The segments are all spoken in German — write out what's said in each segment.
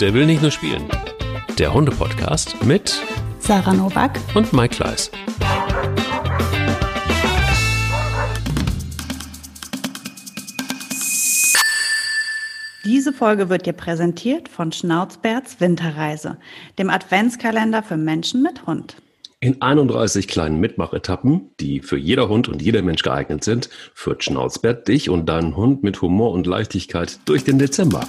Der will nicht nur spielen. Der Hunde-Podcast mit Sarah Novak und Mike Kleiss. Diese Folge wird dir präsentiert von Schnauzbärts Winterreise, dem Adventskalender für Menschen mit Hund. In 31 kleinen Mitmachetappen, die für jeder Hund und jeder Mensch geeignet sind, führt Schnauzbert dich und deinen Hund mit Humor und Leichtigkeit durch den Dezember.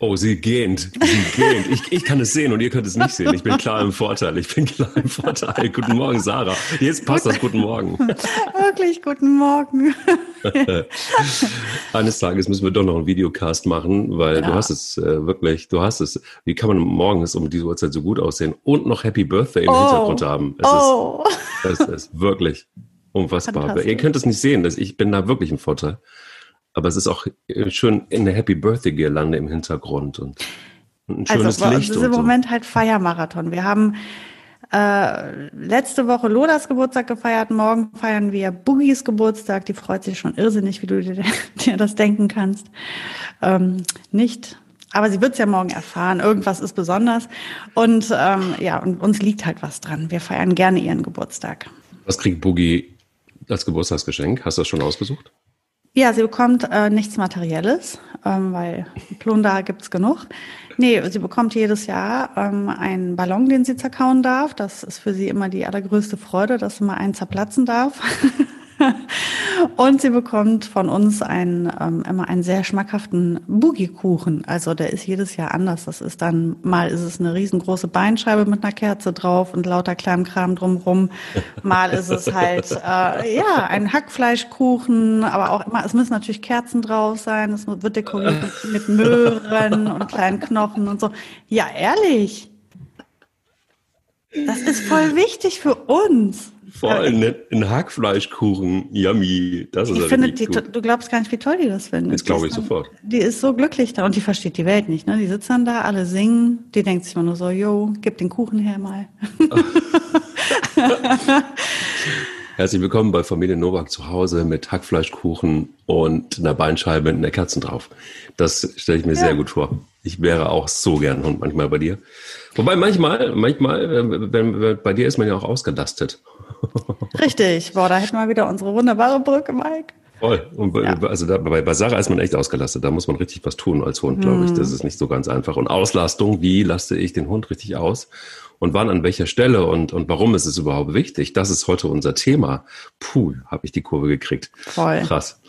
Oh, sie gähnt. Sie gähnt. Ich, ich kann es sehen und ihr könnt es nicht sehen. Ich bin klar im Vorteil. Ich bin klar im Vorteil. Guten Morgen, Sarah. Jetzt passt das. Guten Morgen. Wirklich, guten Morgen. Eines Tages müssen wir doch noch einen Videocast machen, weil ja. du hast es äh, wirklich, du hast es. Wie kann man morgens um diese Uhrzeit so gut aussehen und noch Happy Birthday im oh. Hintergrund haben? Es, oh. ist, es ist wirklich unfassbar. Ihr könnt es nicht sehen. Ich bin da wirklich im Vorteil. Aber es ist auch äh, schön in der Happy Birthday Girlande im Hintergrund und ein also, schönes also, Licht. Es ist im so. Moment halt Feiermarathon. Wir haben äh, letzte Woche Lodas Geburtstag gefeiert. Morgen feiern wir Boogies Geburtstag. Die freut sich schon irrsinnig, wie du dir, dir das denken kannst. Ähm, nicht aber sie wird es ja morgen erfahren. Irgendwas ist besonders. Und ähm, ja, und uns liegt halt was dran. Wir feiern gerne ihren Geburtstag. Was kriegt Boogie als Geburtstagsgeschenk? Hast du das schon ausgesucht? Ja, sie bekommt äh, nichts Materielles, ähm, weil Plunder gibt's genug. Nee, sie bekommt jedes Jahr ähm, einen Ballon, den sie zerkauen darf. Das ist für sie immer die allergrößte Freude, dass immer einen zerplatzen darf. und sie bekommt von uns einen, ähm, immer einen sehr schmackhaften Boogie-Kuchen. Also der ist jedes Jahr anders. Das ist dann, mal ist es eine riesengroße Beinscheibe mit einer Kerze drauf und lauter kleinem Kram drumrum. Mal ist es halt, äh, ja, ein Hackfleischkuchen, aber auch immer, es müssen natürlich Kerzen drauf sein. Es wird dekoriert mit, mit Möhren und kleinen Knochen und so. Ja, ehrlich. Das ist voll wichtig für uns. Vor allem ja, ein Hackfleischkuchen, yummy. Das ist ich finde, die, du glaubst gar nicht, wie toll die das finden. Das glaube ich sofort. Die ist so glücklich da und die versteht die Welt nicht. Ne? Die sitzen dann da, alle singen. Die denkt sich immer nur so, yo, gib den Kuchen her mal. Herzlich willkommen bei Familie Novak zu Hause mit Hackfleischkuchen und einer Beinscheibe und einer Kerzen drauf. Das stelle ich mir ja. sehr gut vor. Ich wäre auch so gern Hund manchmal bei dir. Wobei manchmal, manchmal, äh, wenn, wenn, bei dir ist man ja auch ausgelastet. Richtig. Boah, da hätten wir wieder unsere wunderbare Brücke, Mike. Voll. Und ja. also da, bei, bei Sarah ist man echt ausgelastet. Da muss man richtig was tun als Hund, glaube ich. Das mhm. ist nicht so ganz einfach. Und Auslastung, wie laste ich den Hund richtig aus? Und wann an welcher Stelle und, und warum ist es überhaupt wichtig? Das ist heute unser Thema. Puh, habe ich die Kurve gekriegt. Voll. Krass.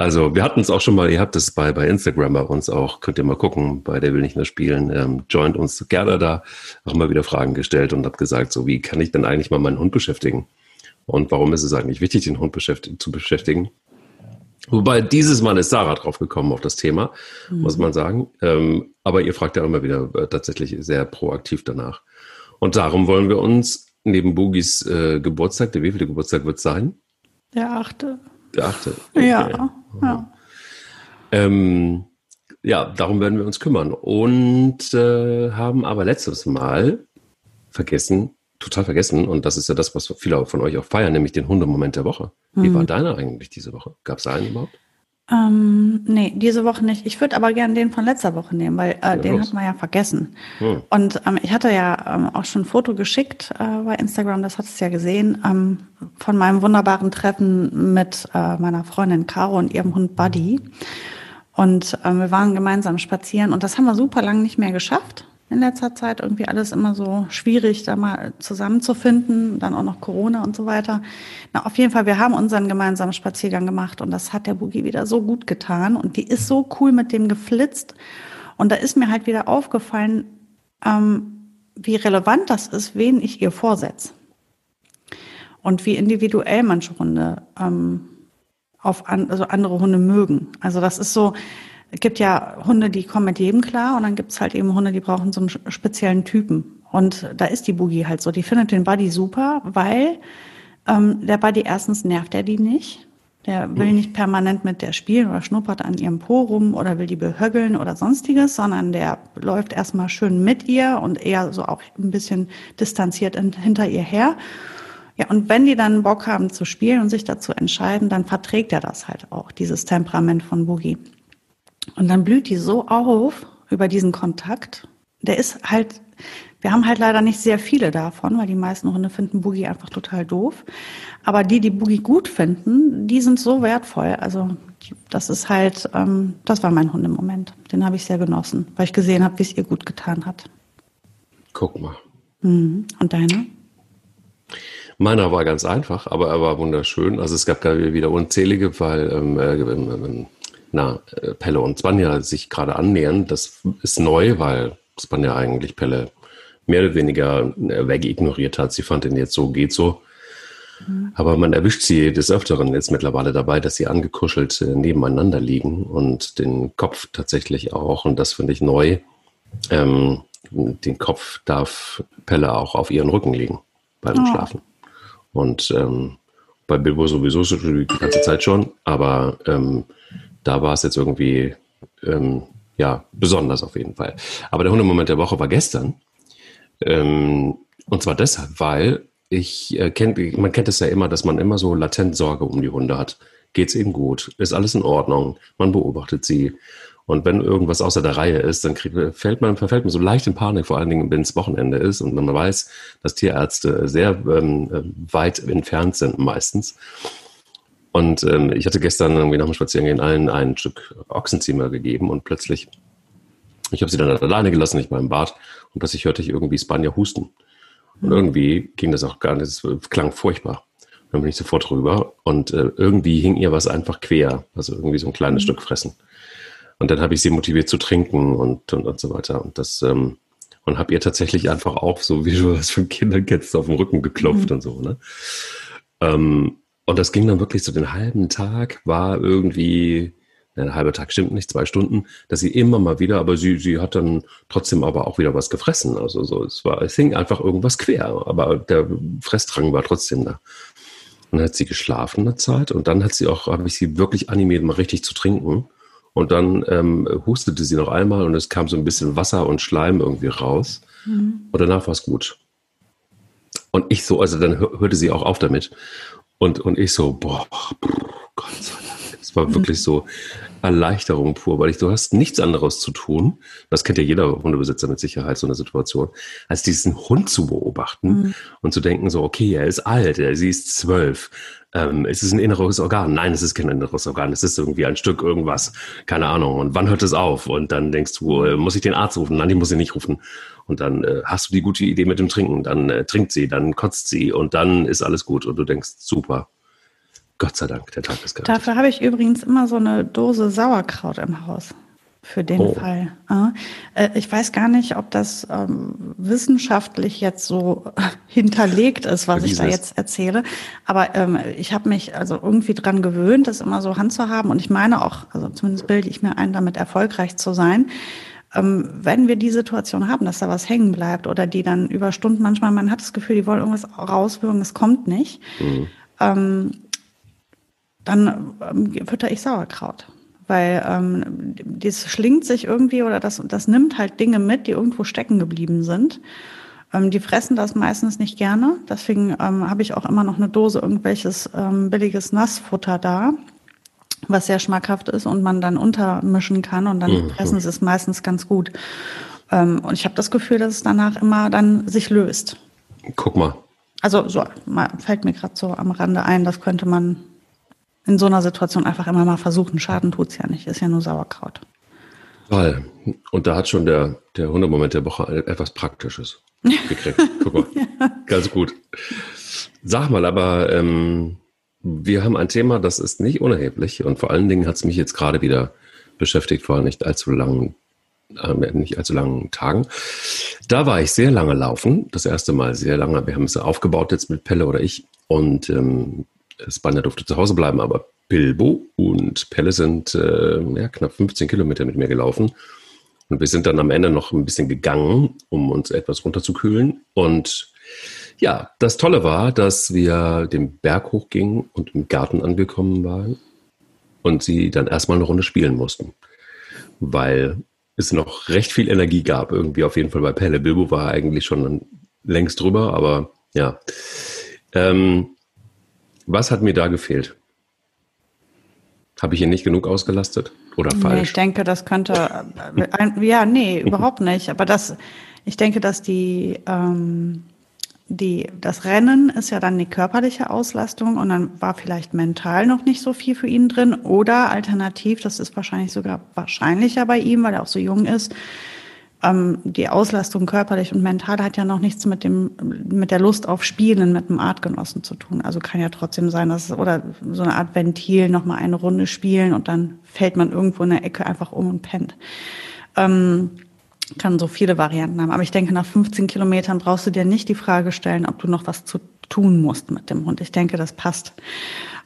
Also wir hatten es auch schon mal, ihr habt es bei, bei Instagram bei uns auch, könnt ihr mal gucken, bei der will nicht mehr spielen, ähm, joint uns Gerda da, auch mal wieder Fragen gestellt und hat gesagt, so wie kann ich denn eigentlich mal meinen Hund beschäftigen? Und warum ist es eigentlich wichtig, den Hund beschäftigt, zu beschäftigen? Wobei dieses Mal ist Sarah drauf gekommen auf das Thema, mhm. muss man sagen. Ähm, aber ihr fragt ja immer wieder äh, tatsächlich sehr proaktiv danach. Und darum wollen wir uns neben Boogies äh, Geburtstag, der wievielte Geburtstag wird es sein? Der achte. Der achte. Okay. Ja. Ja. Ähm, ja, darum werden wir uns kümmern. Und äh, haben aber letztes Mal vergessen, total vergessen, und das ist ja das, was viele von euch auch feiern, nämlich den Hundemoment der Woche. Wie mhm. war deiner eigentlich diese Woche? Gab es einen überhaupt? Ähm, nee, diese Woche nicht. Ich würde aber gerne den von letzter Woche nehmen, weil äh, ja, den los. hat man ja vergessen. Hm. Und ähm, ich hatte ja ähm, auch schon ein Foto geschickt äh, bei Instagram, das hat es ja gesehen, ähm, von meinem wunderbaren Treffen mit äh, meiner Freundin Caro und ihrem Hund Buddy. Und ähm, wir waren gemeinsam spazieren und das haben wir super lang nicht mehr geschafft in letzter Zeit irgendwie alles immer so schwierig, da mal zusammenzufinden, dann auch noch Corona und so weiter. Na, auf jeden Fall, wir haben unseren gemeinsamen Spaziergang gemacht und das hat der Boogie wieder so gut getan und die ist so cool mit dem geflitzt und da ist mir halt wieder aufgefallen, ähm, wie relevant das ist, wen ich ihr vorsetze und wie individuell manche Hunde ähm, auf an, also andere Hunde mögen. Also das ist so, es gibt ja Hunde, die kommen mit jedem klar und dann gibt es halt eben Hunde, die brauchen so einen speziellen Typen. Und da ist die Boogie halt so. Die findet den Buddy super, weil ähm, der Buddy erstens nervt er die nicht. Der will nicht permanent mit der spielen oder schnuppert an ihrem Po rum oder will die behögeln oder sonstiges, sondern der läuft erstmal schön mit ihr und eher so auch ein bisschen distanziert hinter ihr her. Ja, und wenn die dann Bock haben zu spielen und sich dazu entscheiden, dann verträgt er das halt auch, dieses Temperament von Boogie. Und dann blüht die so auf über diesen Kontakt. Der ist halt, wir haben halt leider nicht sehr viele davon, weil die meisten Hunde finden Boogie einfach total doof. Aber die, die Boogie gut finden, die sind so wertvoll. Also das ist halt, ähm, das war mein Hund im Moment. Den habe ich sehr genossen, weil ich gesehen habe, wie es ihr gut getan hat. Guck mal. Mhm. Und deine? Meiner war ganz einfach, aber er war wunderschön. Also es gab wieder unzählige, weil ähm, äh, na, äh, Pelle und Spanja sich gerade annähern. Das ist neu, weil Spanja eigentlich Pelle mehr oder weniger äh, wegignoriert hat. Sie fand ihn jetzt so, geht so. Mhm. Aber man erwischt sie des Öfteren jetzt mittlerweile dabei, dass sie angekuschelt äh, nebeneinander liegen und den Kopf tatsächlich auch, und das finde ich neu, ähm, den Kopf darf Pelle auch auf ihren Rücken legen beim oh. Schlafen. Und ähm, bei Bilbo sowieso die ganze Zeit schon, aber ähm, da war es jetzt irgendwie ähm, ja besonders auf jeden Fall. Aber der Hundemoment der Woche war gestern. Ähm, und zwar deshalb, weil ich äh, kennt, man kennt es ja immer, dass man immer so latent Sorge um die Hunde hat. Geht's ihnen gut? Ist alles in Ordnung? Man beobachtet sie. Und wenn irgendwas außer der Reihe ist, dann kriegt, fällt man, verfällt man so leicht in Panik, vor allen Dingen, wenn es Wochenende ist und man weiß, dass Tierärzte sehr ähm, weit entfernt sind meistens. Und ähm, ich hatte gestern irgendwie nach dem Spazierengehen allen ein Stück Ochsenzimmer gegeben und plötzlich, ich habe sie dann alleine gelassen, ich war im Bad und plötzlich hörte ich irgendwie Spanier husten. Und irgendwie ging das auch gar nicht, es klang furchtbar. Dann bin ich sofort rüber und äh, irgendwie hing ihr was einfach quer, also irgendwie so ein kleines mhm. Stück fressen. Und dann habe ich sie motiviert zu trinken und, und, und so weiter. Und das, ähm, und habe ihr tatsächlich einfach auch so, wie du das von Kindern kennst, auf den Rücken geklopft mhm. und so, ne? Ähm, und das ging dann wirklich so den halben Tag, war irgendwie, ein halber Tag stimmt nicht, zwei Stunden, dass sie immer mal wieder, aber sie, sie hat dann trotzdem aber auch wieder was gefressen. Also so, es war, es hing einfach irgendwas quer, aber der Fressdrang war trotzdem da. Und dann hat sie geschlafen eine Zeit und dann hat sie auch, habe ich sie wirklich animiert, mal richtig zu trinken. Und dann ähm, hustete sie noch einmal und es kam so ein bisschen Wasser und Schleim irgendwie raus. Mhm. Und danach war es gut. Und ich so, also dann hörte sie auch auf damit. Und, und ich so, boah, Gott sei Dank. Es war mhm. wirklich so Erleichterung pur, weil ich, du hast nichts anderes zu tun. Das kennt ja jeder Hundebesitzer mit Sicherheit, so eine Situation, als diesen Hund zu beobachten mhm. und zu denken so, okay, er ist alt, er, sie ist zwölf ähm, ist es ein inneres Organ? Nein, es ist kein inneres Organ. Es ist irgendwie ein Stück irgendwas. Keine Ahnung. Und wann hört es auf? Und dann denkst du, äh, muss ich den Arzt rufen? Nein, die muss ich nicht rufen. Und dann äh, hast du die gute Idee mit dem Trinken. Dann äh, trinkt sie, dann kotzt sie und dann ist alles gut. Und du denkst, super. Gott sei Dank, der Tag ist gerettet. Dafür habe ich übrigens immer so eine Dose Sauerkraut im Haus für den oh. Fall. Äh, ich weiß gar nicht, ob das ähm, wissenschaftlich jetzt so hinterlegt ist, was ich da jetzt erzähle. Aber ähm, ich habe mich also irgendwie dran gewöhnt, das immer so Hand zu haben. Und ich meine auch, also zumindest bilde ich mir ein, damit erfolgreich zu sein. Ähm, wenn wir die Situation haben, dass da was hängen bleibt oder die dann über Stunden manchmal, man hat das Gefühl, die wollen irgendwas rauswürgen, es kommt nicht, mhm. ähm, dann ähm, fütter ich Sauerkraut weil ähm, das schlingt sich irgendwie oder das, das nimmt halt Dinge mit, die irgendwo stecken geblieben sind. Ähm, die fressen das meistens nicht gerne. Deswegen ähm, habe ich auch immer noch eine Dose irgendwelches ähm, billiges Nassfutter da, was sehr schmackhaft ist und man dann untermischen kann und dann mhm. fressen sie es meistens ganz gut. Ähm, und ich habe das Gefühl, dass es danach immer dann sich löst. Guck mal. Also so fällt mir gerade so am Rande ein, das könnte man in so einer Situation einfach immer mal versuchen. Schaden tut es ja nicht, ist ja nur Sauerkraut. Toll. Und da hat schon der, der Hundemoment der Woche etwas Praktisches gekriegt. Guck mal. Ganz gut. Sag mal, aber ähm, wir haben ein Thema, das ist nicht unerheblich und vor allen Dingen hat es mich jetzt gerade wieder beschäftigt, vor nicht allzu langen, äh, nicht allzu langen Tagen. Da war ich sehr lange laufen, das erste Mal sehr lange. Wir haben es aufgebaut jetzt mit Pelle oder ich und ähm, Spanier durfte zu Hause bleiben, aber Bilbo und Pelle sind äh, ja, knapp 15 Kilometer mit mir gelaufen. Und wir sind dann am Ende noch ein bisschen gegangen, um uns etwas runterzukühlen. Und ja, das Tolle war, dass wir den Berg hochgingen und im Garten angekommen waren und sie dann erstmal eine Runde spielen mussten. Weil es noch recht viel Energie gab, irgendwie auf jeden Fall bei Pelle. Bilbo war eigentlich schon längst drüber, aber ja, Ähm, was hat mir da gefehlt? Habe ich ihn nicht genug ausgelastet oder falsch? Nee, ich denke, das könnte, äh, ja, nee, überhaupt nicht. Aber das, ich denke, dass die, ähm, die, das Rennen ist ja dann die körperliche Auslastung und dann war vielleicht mental noch nicht so viel für ihn drin oder alternativ, das ist wahrscheinlich sogar wahrscheinlicher bei ihm, weil er auch so jung ist, ähm, die Auslastung körperlich und mental hat ja noch nichts mit dem, mit der Lust auf Spielen mit dem Artgenossen zu tun. Also kann ja trotzdem sein, dass, oder so eine Art Ventil nochmal eine Runde spielen und dann fällt man irgendwo in der Ecke einfach um und pennt. Ähm, kann so viele Varianten haben. Aber ich denke, nach 15 Kilometern brauchst du dir nicht die Frage stellen, ob du noch was zu tun musst mit dem Hund. Ich denke, das passt.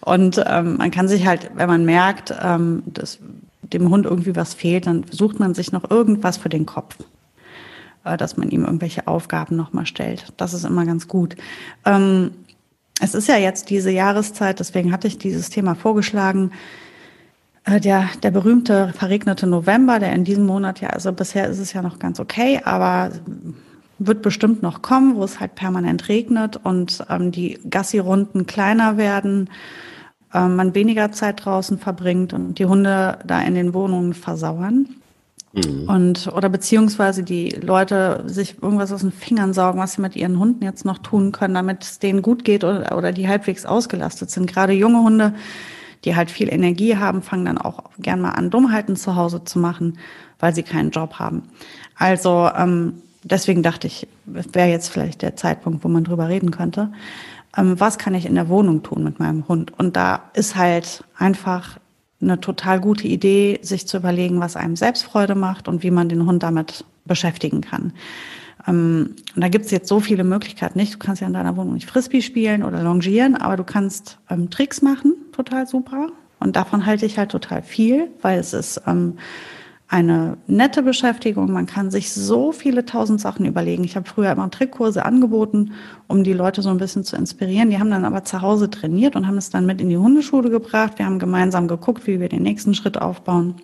Und ähm, man kann sich halt, wenn man merkt, ähm, dass dem Hund irgendwie was fehlt, dann sucht man sich noch irgendwas für den Kopf, äh, dass man ihm irgendwelche Aufgaben nochmal stellt. Das ist immer ganz gut. Ähm, es ist ja jetzt diese Jahreszeit, deswegen hatte ich dieses Thema vorgeschlagen. Äh, der, der berühmte verregnete November, der in diesem Monat ja, also bisher ist es ja noch ganz okay, aber wird bestimmt noch kommen, wo es halt permanent regnet und ähm, die Gassi-Runden kleiner werden äh, man weniger Zeit draußen verbringt und die Hunde da in den Wohnungen versauern. Mhm. Und, oder beziehungsweise die Leute sich irgendwas aus den Fingern saugen, was sie mit ihren Hunden jetzt noch tun können, damit es denen gut geht oder, oder die halbwegs ausgelastet sind. Gerade junge Hunde, die halt viel Energie haben, fangen dann auch gern mal an, Dummheiten zu Hause zu machen, weil sie keinen Job haben. Also ähm, deswegen dachte ich, wäre jetzt vielleicht der Zeitpunkt, wo man drüber reden könnte ähm, was kann ich in der Wohnung tun mit meinem Hund? Und da ist halt einfach eine total gute Idee, sich zu überlegen, was einem selbst Freude macht und wie man den Hund damit beschäftigen kann. Ähm, und da gibt es jetzt so viele Möglichkeiten nicht. Du kannst ja in deiner Wohnung nicht Frisbee spielen oder longieren, aber du kannst ähm, Tricks machen, total super. Und davon halte ich halt total viel, weil es ist ähm, eine nette Beschäftigung. Man kann sich so viele tausend Sachen überlegen. Ich habe früher immer Trickkurse angeboten, um die Leute so ein bisschen zu inspirieren. Die haben dann aber zu Hause trainiert und haben es dann mit in die Hundeschule gebracht. Wir haben gemeinsam geguckt, wie wir den nächsten Schritt aufbauen.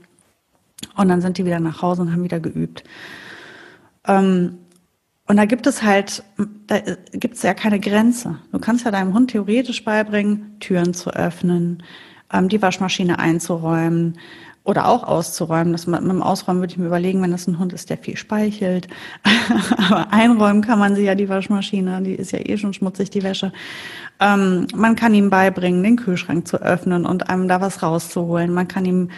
Und dann sind die wieder nach Hause und haben wieder geübt. Ähm, und da gibt es halt, da gibt es ja keine Grenze. Du kannst ja deinem Hund theoretisch beibringen, Türen zu öffnen, ähm, die Waschmaschine einzuräumen, oder auch auszuräumen. Das mit dem Ausräumen würde ich mir überlegen, wenn das ein Hund ist, der viel speichelt. Aber einräumen kann man sie ja die Waschmaschine, die ist ja eh schon schmutzig, die Wäsche. Ähm, man kann ihm beibringen, den Kühlschrank zu öffnen und einem da was rauszuholen. Man kann ihm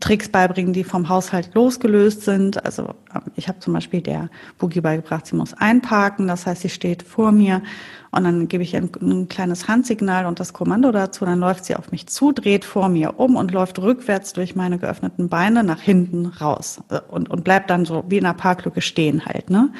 Tricks beibringen, die vom Haushalt losgelöst sind. Also ähm, ich habe zum Beispiel der Boogie beigebracht, sie muss einparken. Das heißt, sie steht vor mir und dann gebe ich ein, ein, kleines Handsignal und das Kommando dazu. Dann läuft sie auf mich zu, dreht vor mir um und läuft rückwärts durch meine geöffneten Beine nach hinten raus äh, und, und bleibt dann so wie in einer Parklücke stehen halt. Ne?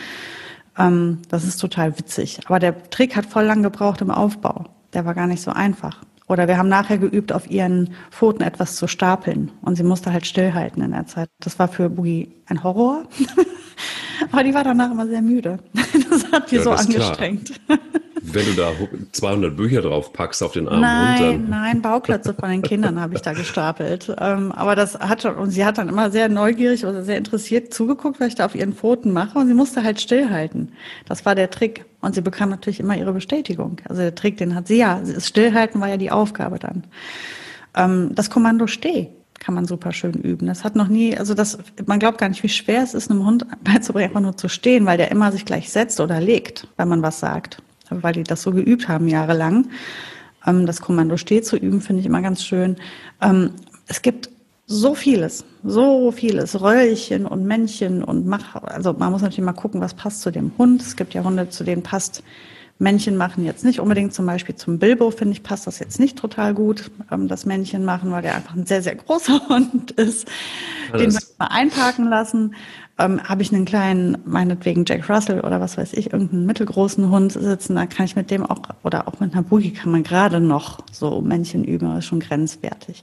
Ähm, das ist total witzig. Aber der Trick hat voll lang gebraucht im Aufbau. Der war gar nicht so einfach. Oder wir haben nachher geübt, auf ihren Pfoten etwas zu stapeln. Und sie musste halt stillhalten in der Zeit. Das war für Boogie ein Horror. Aber die war danach immer sehr müde. Das hat die ja, so angestrengt. Klar. Wenn du da 200 Bücher drauf packst auf den Arm nein, runter. Nein, Bauklötze von den Kindern habe ich da gestapelt. Ähm, aber das hat schon, und sie hat dann immer sehr neugierig oder sehr interessiert zugeguckt, was ich da auf ihren Pfoten mache. Und sie musste halt stillhalten. Das war der Trick. Und sie bekam natürlich immer ihre Bestätigung. Also der Trick, den hat sie ja. Das Stillhalten war ja die Aufgabe dann. Ähm, das Kommando Steh kann man super schön üben. Das hat noch nie, also das, man glaubt gar nicht, wie schwer es ist, einem Hund beizubringen, einfach nur zu stehen, weil der immer sich gleich setzt oder legt, wenn man was sagt weil die das so geübt haben jahrelang. Ähm, das Kommando steht zu üben, finde ich immer ganz schön. Ähm, es gibt so vieles, so vieles, Röllchen und Männchen und Mach, also man muss natürlich mal gucken, was passt zu dem Hund. Es gibt ja Hunde, zu denen passt Männchen machen jetzt nicht unbedingt, zum Beispiel zum Bilbo, finde ich, passt das jetzt nicht total gut, ähm, das Männchen machen, weil der einfach ein sehr, sehr großer Hund ist. Alles. Den möchte ich mal einparken lassen ähm, habe ich einen kleinen, meinetwegen Jack Russell oder was weiß ich, irgendeinen mittelgroßen Hund sitzen, da kann ich mit dem auch, oder auch mit einer Boogie kann man gerade noch so Männchen üben, das ist schon grenzwertig.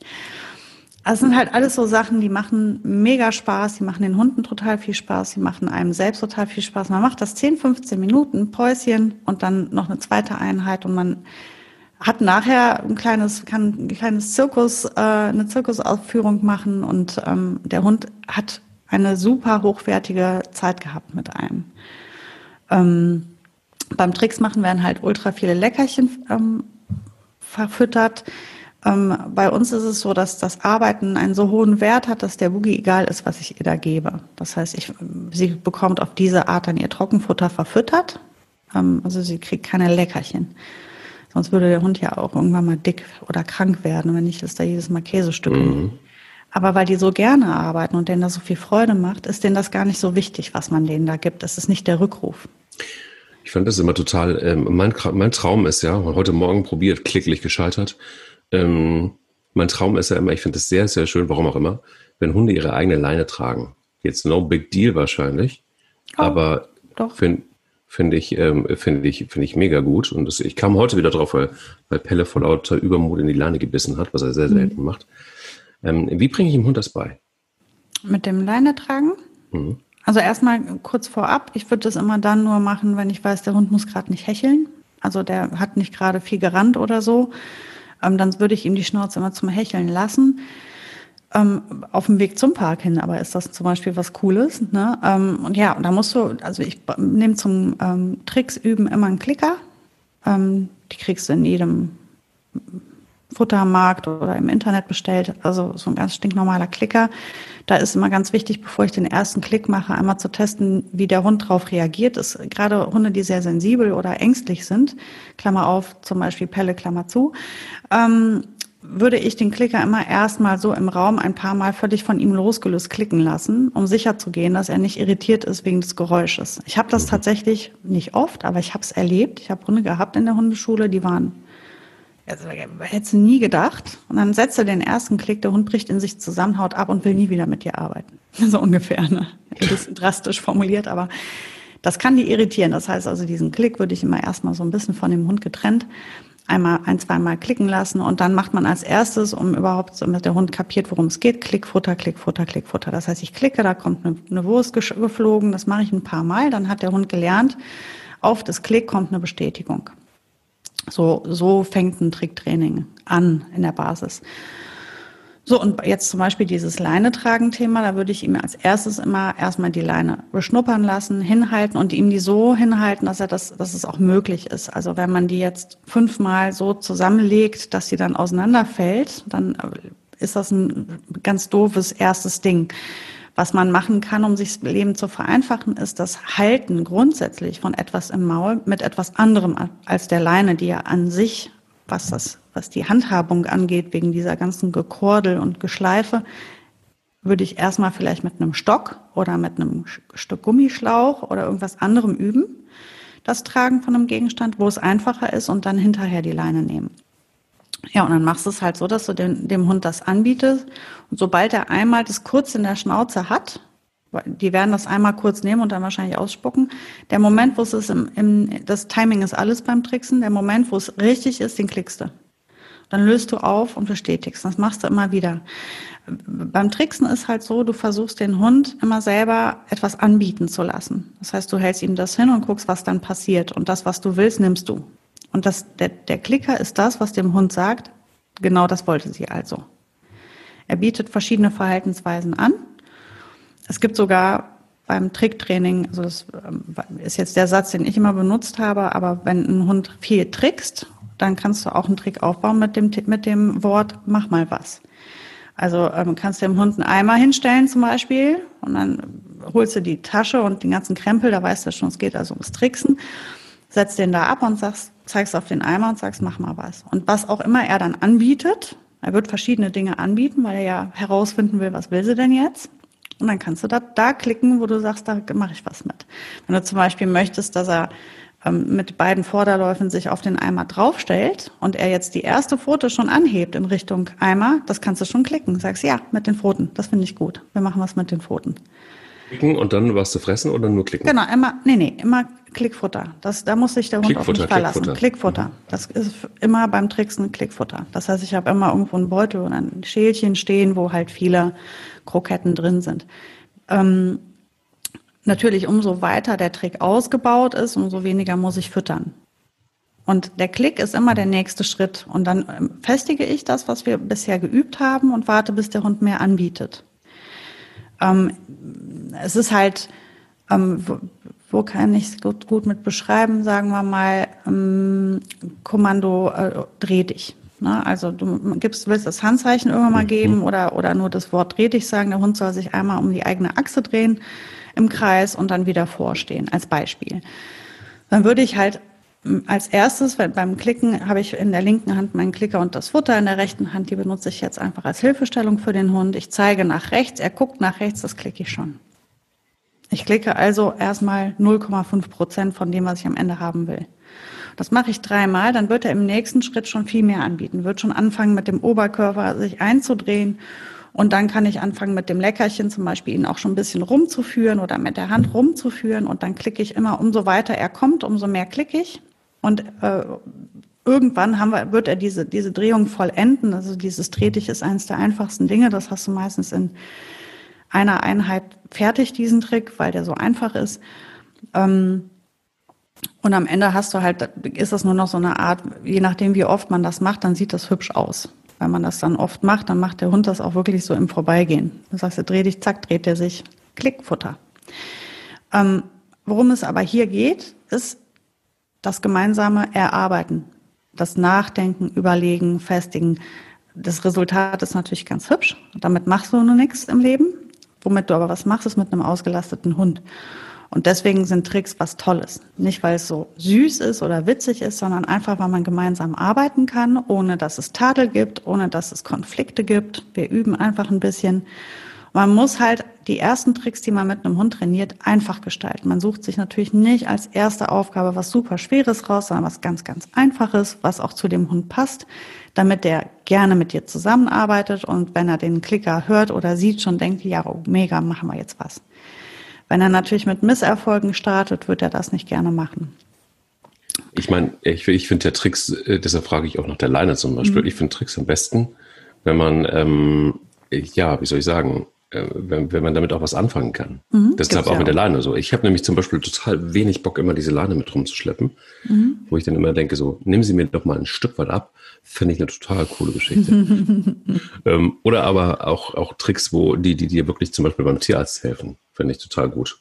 Also es sind halt alles so Sachen, die machen mega Spaß, die machen den Hunden total viel Spaß, die machen einem selbst total viel Spaß. Man macht das 10, 15 Minuten, Päuschen und dann noch eine zweite Einheit und man hat nachher ein kleines, kann ein kleines Zirkus, äh, eine Zirkusaufführung machen und ähm, der Hund hat eine super hochwertige Zeit gehabt mit einem. Ähm, beim Tricks machen werden halt ultra viele Leckerchen ähm, verfüttert. Ähm, bei uns ist es so, dass das Arbeiten einen so hohen Wert hat, dass der Boogie egal ist, was ich ihr da gebe. Das heißt, ich, sie bekommt auf diese Art dann ihr Trockenfutter verfüttert. Ähm, also sie kriegt keine Leckerchen. Sonst würde der Hund ja auch irgendwann mal dick oder krank werden, wenn ich das da jedes Mal Käsestücke mhm. Aber weil die so gerne arbeiten und denen das so viel Freude macht, ist denen das gar nicht so wichtig, was man denen da gibt. Es ist nicht der Rückruf. Ich fand das immer total, ähm, mein, mein Traum ist ja, heute Morgen probiert, klicklich gescheitert, ähm, mein Traum ist ja immer, ich finde es sehr, sehr schön, warum auch immer, wenn Hunde ihre eigene Leine tragen. Jetzt no big deal wahrscheinlich, oh, aber finde find ich, ähm, finde ich, finde ich mega gut. Und das, ich kam heute wieder drauf, weil, weil Pelle vor lauter Übermut in die Leine gebissen hat, was er sehr selten mhm. macht. Ähm, wie bringe ich dem Hund das bei? Mit dem Leine tragen? Mhm. Also erstmal kurz vorab, ich würde das immer dann nur machen, wenn ich weiß, der Hund muss gerade nicht hecheln. Also der hat nicht gerade viel gerannt oder so ähm, dann würde ich ihm die Schnauze immer zum Hecheln lassen. Ähm, auf dem Weg zum Park hin, aber ist das zum Beispiel was Cooles. Ne? Ähm, und ja, da musst du, also ich nehme zum ähm, Tricks üben immer einen Klicker. Ähm, die kriegst du in jedem Futtermarkt oder im Internet bestellt. Also so ein ganz stinknormaler Klicker. Da ist immer ganz wichtig, bevor ich den ersten Klick mache, einmal zu testen, wie der Hund darauf reagiert. Ist gerade Hunde, die sehr sensibel oder ängstlich sind, Klammer auf, zum Beispiel Pelle, Klammer zu, ähm, würde ich den Klicker immer erstmal so im Raum ein paar Mal völlig von ihm losgelöst klicken lassen, um sicher zu gehen, dass er nicht irritiert ist wegen des Geräusches. Ich habe das tatsächlich nicht oft, aber ich habe es erlebt. Ich habe Hunde gehabt in der Hundeschule, die waren also, hättest du nie gedacht. Und dann setzt er den ersten Klick, der Hund bricht in sich zusammen, haut ab und will nie wieder mit dir arbeiten. So ungefähr, ne? Ein bisschen drastisch formuliert, aber das kann die irritieren. Das heißt also, diesen Klick würde ich immer erstmal so ein bisschen von dem Hund getrennt einmal ein, zweimal klicken lassen und dann macht man als erstes, um überhaupt, damit der Hund kapiert, worum es geht, Klickfutter, Klickfutter, Klickfutter. Das heißt, ich klicke, da kommt eine, eine Wurst geflogen, das mache ich ein paar Mal, dann hat der Hund gelernt, auf das Klick kommt eine Bestätigung. So, so fängt ein Tricktraining an in der Basis. So, und jetzt zum Beispiel dieses Leine-Tragen-Thema, da würde ich ihm als erstes immer erstmal die Leine beschnuppern lassen, hinhalten und ihm die so hinhalten, dass er das, dass es auch möglich ist. Also wenn man die jetzt fünfmal so zusammenlegt, dass sie dann auseinanderfällt, dann ist das ein ganz doofes erstes Ding. Was man machen kann, um sich das Leben zu vereinfachen, ist das Halten grundsätzlich von etwas im Maul mit etwas anderem als der Leine, die ja an sich, was das, was die Handhabung angeht, wegen dieser ganzen Gekordel und Geschleife, würde ich erstmal vielleicht mit einem Stock oder mit einem Stück Gummischlauch oder irgendwas anderem üben, das Tragen von einem Gegenstand, wo es einfacher ist und dann hinterher die Leine nehmen. Ja, und dann machst du es halt so, dass du dem, dem Hund das anbietest. Und sobald er einmal das kurz in der Schnauze hat, die werden das einmal kurz nehmen und dann wahrscheinlich ausspucken. Der Moment, wo es ist, im, im, das Timing ist alles beim Tricksen. Der Moment, wo es richtig ist, den klickst du. Dann löst du auf und bestätigst. Das machst du immer wieder. Beim Tricksen ist halt so, du versuchst den Hund immer selber etwas anbieten zu lassen. Das heißt, du hältst ihm das hin und guckst, was dann passiert. Und das, was du willst, nimmst du. Und das, der, der Klicker ist das, was dem Hund sagt, genau das wollte sie also. Er bietet verschiedene Verhaltensweisen an. Es gibt sogar beim Tricktraining, also das ähm, ist jetzt der Satz, den ich immer benutzt habe, aber wenn ein Hund viel trickst, dann kannst du auch einen Trick aufbauen mit dem, mit dem Wort, mach mal was. Also ähm, kannst du dem Hund einen Eimer hinstellen zum Beispiel und dann holst du die Tasche und den ganzen Krempel, da weißt du schon, es geht also ums Tricksen setzt den da ab und sagst, zeigst auf den Eimer und sagst, mach mal was. Und was auch immer er dann anbietet, er wird verschiedene Dinge anbieten, weil er ja herausfinden will, was will sie denn jetzt. Und dann kannst du da, da klicken, wo du sagst, da mache ich was mit. Wenn du zum Beispiel möchtest, dass er ähm, mit beiden Vorderläufen sich auf den Eimer draufstellt und er jetzt die erste Pfote schon anhebt in Richtung Eimer, das kannst du schon klicken. Sagst, ja, mit den Pfoten, das finde ich gut. Wir machen was mit den Pfoten. Klicken und dann was zu fressen oder nur klicken? Genau, immer, nee, nee, immer Klickfutter. Das, da muss sich der Hund auf mich verlassen. Klickfutter. Klickfutter. Mhm. Das ist immer beim Tricksen Klickfutter. Das heißt, ich habe immer irgendwo einen Beutel oder ein Schälchen stehen, wo halt viele Kroketten drin sind. Ähm, natürlich, umso weiter der Trick ausgebaut ist, umso weniger muss ich füttern. Und der Klick ist immer der nächste Schritt. Und dann ähm, festige ich das, was wir bisher geübt haben und warte, bis der Hund mehr anbietet. Ähm, es ist halt, ähm, wo kann ich es gut, gut mit beschreiben? Sagen wir mal, ähm, Kommando äh, dreh dich. Ne? Also du gibst, willst das Handzeichen irgendwann mal mhm. geben oder, oder nur das Wort dreh dich sagen. Der Hund soll sich einmal um die eigene Achse drehen im Kreis und dann wieder vorstehen, als Beispiel. Dann würde ich halt als erstes, beim Klicken habe ich in der linken Hand meinen Klicker und das Futter, in der rechten Hand, die benutze ich jetzt einfach als Hilfestellung für den Hund. Ich zeige nach rechts, er guckt nach rechts, das klicke ich schon. Ich klicke also erstmal 0,5 Prozent von dem, was ich am Ende haben will. Das mache ich dreimal, dann wird er im nächsten Schritt schon viel mehr anbieten, wird schon anfangen mit dem Oberkörper sich einzudrehen und dann kann ich anfangen mit dem Leckerchen zum Beispiel ihn auch schon ein bisschen rumzuführen oder mit der Hand rumzuführen und dann klicke ich immer, umso weiter er kommt, umso mehr klicke ich und äh, irgendwann haben wir, wird er diese, diese Drehung vollenden. Also dieses Drehtig ist eines der einfachsten Dinge. Das hast du meistens in einer Einheit fertig, diesen Trick, weil der so einfach ist. Ähm, und am Ende hast du halt, ist das nur noch so eine Art, je nachdem wie oft man das macht, dann sieht das hübsch aus. Wenn man das dann oft macht, dann macht der Hund das auch wirklich so im Vorbeigehen. Du sagst, dreh dich, zack, dreht er sich, Klick, Futter. Ähm, worum es aber hier geht, ist, das gemeinsame Erarbeiten, das Nachdenken, Überlegen, Festigen. Das Resultat ist natürlich ganz hübsch. Damit machst du nur nichts im Leben. Womit du aber was machst, ist mit einem ausgelasteten Hund. Und deswegen sind Tricks was Tolles. Nicht, weil es so süß ist oder witzig ist, sondern einfach, weil man gemeinsam arbeiten kann, ohne dass es Tadel gibt, ohne dass es Konflikte gibt. Wir üben einfach ein bisschen. Man muss halt die ersten Tricks, die man mit einem Hund trainiert, einfach gestalten. Man sucht sich natürlich nicht als erste Aufgabe was super Schweres raus, sondern was ganz, ganz Einfaches, was auch zu dem Hund passt, damit der gerne mit dir zusammenarbeitet und wenn er den Klicker hört oder sieht, schon denkt, ja, oh, mega, machen wir jetzt was. Wenn er natürlich mit Misserfolgen startet, wird er das nicht gerne machen. Ich meine, ich, ich finde ja Tricks, äh, deshalb frage ich auch nach der Leine zum Beispiel, mhm. ich finde Tricks am besten, wenn man, ähm, ja, wie soll ich sagen, wenn, wenn man damit auch was anfangen kann. Mhm, Deshalb auch ja mit der Leine so. Ich habe nämlich zum Beispiel total wenig Bock, immer diese Leine mit rumzuschleppen, mhm. wo ich dann immer denke, so, nehmen Sie mir doch mal ein Stück weit ab, finde ich eine total coole Geschichte. ähm, oder aber auch, auch Tricks, wo die, die dir wirklich zum Beispiel beim Tierarzt helfen, finde ich total gut.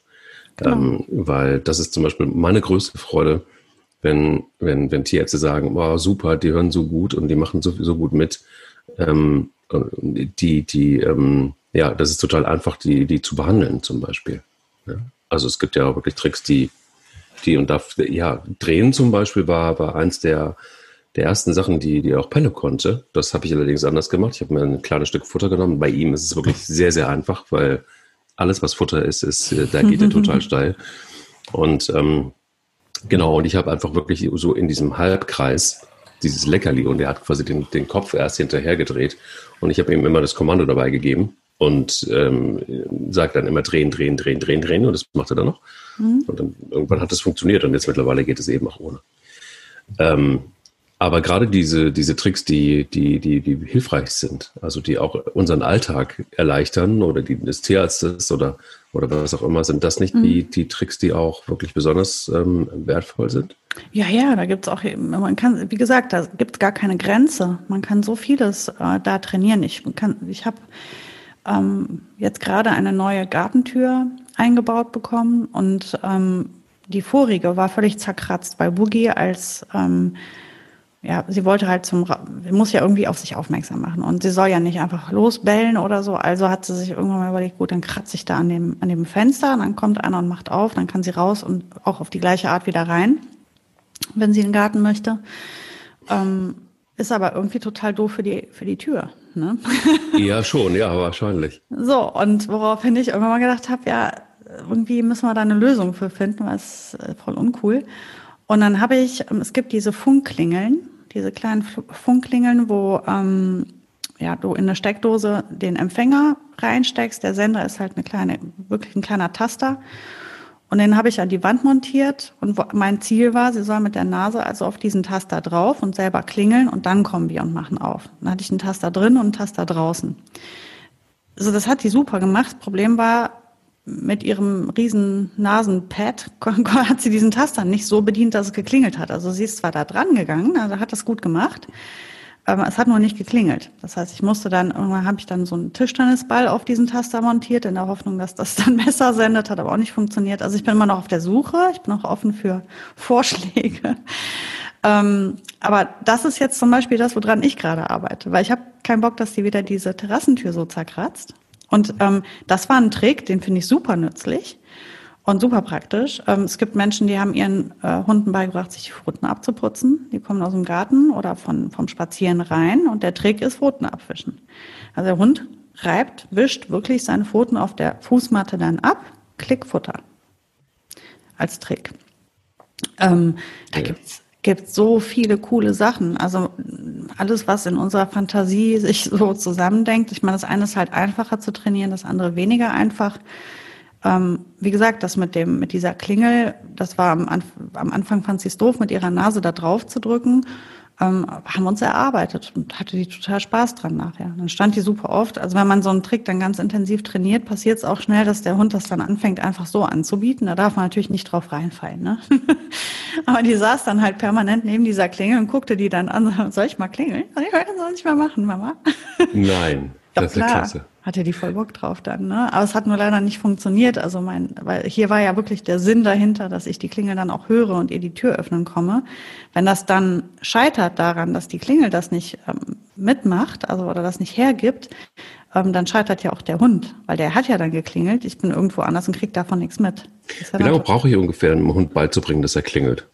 Genau. Ähm, weil das ist zum Beispiel meine größte Freude, wenn, wenn, wenn Tierärzte sagen, wow, super, die hören so gut und die machen so, so gut mit. Ähm, die, die, ähm, ja, das ist total einfach, die, die zu behandeln zum Beispiel. Ja? Also es gibt ja auch wirklich Tricks, die, die und da, ja, drehen zum Beispiel war, war eins der, der ersten Sachen, die, die auch Pelle konnte. Das habe ich allerdings anders gemacht. Ich habe mir ein kleines Stück Futter genommen. Bei ihm ist es wirklich sehr, sehr einfach, weil alles, was Futter ist, ist, äh, da geht er total steil. Und ähm, genau, und ich habe einfach wirklich so in diesem Halbkreis dieses Leckerli und er hat quasi den, den Kopf erst hinterher gedreht und ich habe ihm immer das Kommando dabei gegeben und ähm, sagt dann immer drehen, drehen, drehen, drehen, drehen und das macht er dann noch. Mhm. Und dann irgendwann hat es funktioniert und jetzt mittlerweile geht es eben auch ohne. Ähm, aber gerade diese, diese Tricks, die, die, die, die hilfreich sind, also die auch unseren Alltag erleichtern oder die des Tierarztes oder, oder was auch immer, sind das nicht mhm. die, die Tricks, die auch wirklich besonders ähm, wertvoll sind? Ja, ja, da gibt es auch, man kann, wie gesagt, da gibt es gar keine Grenze. Man kann so vieles äh, da trainieren. Ich kann, ich habe ähm, jetzt gerade eine neue Gartentür eingebaut bekommen und ähm, die vorige war völlig zerkratzt, weil Boogie als ähm, ja, sie wollte halt zum, muss ja irgendwie auf sich aufmerksam machen und sie soll ja nicht einfach losbellen oder so. Also hat sie sich irgendwann mal überlegt, gut, dann kratze ich da an dem, an dem Fenster, dann kommt einer und macht auf, dann kann sie raus und auch auf die gleiche Art wieder rein, wenn sie in den Garten möchte. Ähm, ist aber irgendwie total doof für die, für die Tür. Ne? Ja, schon, ja, wahrscheinlich. So, und woraufhin ich irgendwann mal gedacht habe, ja, irgendwie müssen wir da eine Lösung für finden, weil es äh, voll uncool. Und dann habe ich, ähm, es gibt diese Funkklingeln, diese kleinen Funkklingeln, wo ähm, ja, du in eine Steckdose den Empfänger reinsteckst. Der Sender ist halt eine kleine, wirklich ein kleiner Taster. Und den habe ich an die Wand montiert und mein Ziel war, sie soll mit der Nase also auf diesen Taster drauf und selber klingeln und dann kommen wir und machen auf. Dann hatte ich einen Taster drin und einen Taster draußen. Also das hat die super gemacht. Problem war, mit ihrem riesen Nasenpad hat sie diesen Taster nicht so bedient, dass es geklingelt hat. Also sie ist zwar da dran gegangen, also hat das gut gemacht, Es hat nur nicht geklingelt. Das heißt, ich musste dann, irgendwann habe ich dann so einen Tischtennisball auf diesen Taster montiert, in der Hoffnung, dass das dann besser sendet, hat aber auch nicht funktioniert. Also ich bin immer noch auf der Suche, ich bin auch offen für Vorschläge. Ähm, aber das ist jetzt zum Beispiel das, woran ich gerade arbeite, weil ich habe keinen Bock, dass die wieder diese Terrassentür so zerkratzt. Und ähm, das war ein Trick, den finde ich super nützlich und super praktisch. Ähm, es gibt Menschen, die haben ihren äh, Hunden beigebracht, sich die Pfoten abzuputzen. Die kommen aus dem Garten oder von, vom Spazieren rein und der Trick ist Pfoten abwischen. Also der Hund reibt, wischt wirklich seine Pfoten auf der Fußmatte dann ab, Klickfutter als Trick. Ähm, da ja. gibt's gibt so viele coole Sachen. Also alles, was in unserer Fantasie sich so zusammendenkt. Ich meine, das eine ist halt einfacher zu trainieren, das andere weniger einfach. Ähm, wie gesagt, das mit dem, mit dieser Klingel, das war am, am Anfang fand sie es doof, mit ihrer Nase da drauf zu drücken ähm, haben wir uns erarbeitet und hatte die total Spaß dran nachher. Dann stand die super oft. Also wenn man so einen Trick dann ganz intensiv trainiert, passiert es auch schnell, dass der Hund das dann anfängt, einfach so anzubieten. Da darf man natürlich nicht drauf reinfallen. Ne? Aber die saß dann halt permanent neben dieser Klingel und guckte die dann an. Soll ich mal klingeln? Ich das nicht mehr machen, Mama. Nein. Das ist klasse. Hatte die voll Bock drauf dann, ne? Aber es hat nur leider nicht funktioniert. Also mein, weil hier war ja wirklich der Sinn dahinter, dass ich die Klingel dann auch höre und ihr die Tür öffnen komme. Wenn das dann scheitert daran, dass die Klingel das nicht ähm, mitmacht, also oder das nicht hergibt, ähm, dann scheitert ja auch der Hund, weil der hat ja dann geklingelt. Ich bin irgendwo anders und krieg davon nichts mit. Ja Wie lange brauche ich ungefähr, einem Hund beizubringen, dass er klingelt?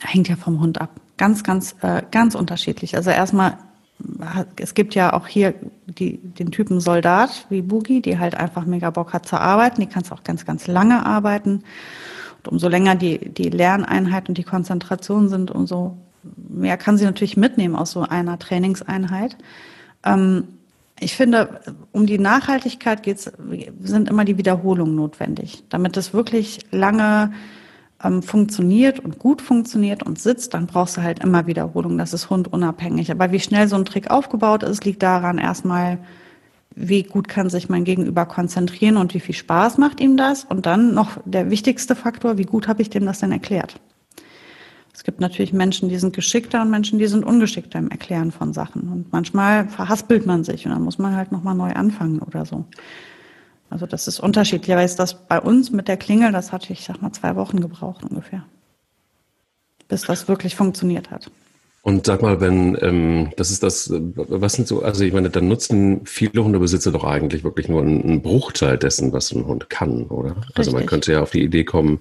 Hängt ja vom Hund ab. Ganz, ganz, äh, ganz unterschiedlich. Also erstmal es gibt ja auch hier die, den Typen Soldat wie Boogie, die halt einfach mega Bock hat zu arbeiten. Die kann auch ganz, ganz lange arbeiten. Und umso länger die, die Lerneinheit und die Konzentration sind, umso mehr kann sie natürlich mitnehmen aus so einer Trainingseinheit. Ähm, ich finde, um die Nachhaltigkeit geht's, sind immer die Wiederholungen notwendig, damit es wirklich lange ähm, funktioniert und gut funktioniert und sitzt, dann brauchst du halt immer Wiederholung. Das ist hundunabhängig. Aber wie schnell so ein Trick aufgebaut ist, liegt daran erstmal, wie gut kann sich mein Gegenüber konzentrieren und wie viel Spaß macht ihm das. Und dann noch der wichtigste Faktor, wie gut habe ich dem das denn erklärt? Es gibt natürlich Menschen, die sind geschickter und Menschen, die sind ungeschickter im Erklären von Sachen. Und manchmal verhaspelt man sich und dann muss man halt nochmal neu anfangen oder so. Also das ist unterschiedlich. Aber ist das bei uns mit der Klingel, das hatte ich, sag mal, zwei Wochen gebraucht ungefähr, bis das wirklich funktioniert hat. Und sag mal, wenn, ähm, das ist das, was sind so, also ich meine, dann nutzen viele Hundebesitzer doch eigentlich wirklich nur einen Bruchteil dessen, was ein Hund kann, oder? Richtig. Also man könnte ja auf die Idee kommen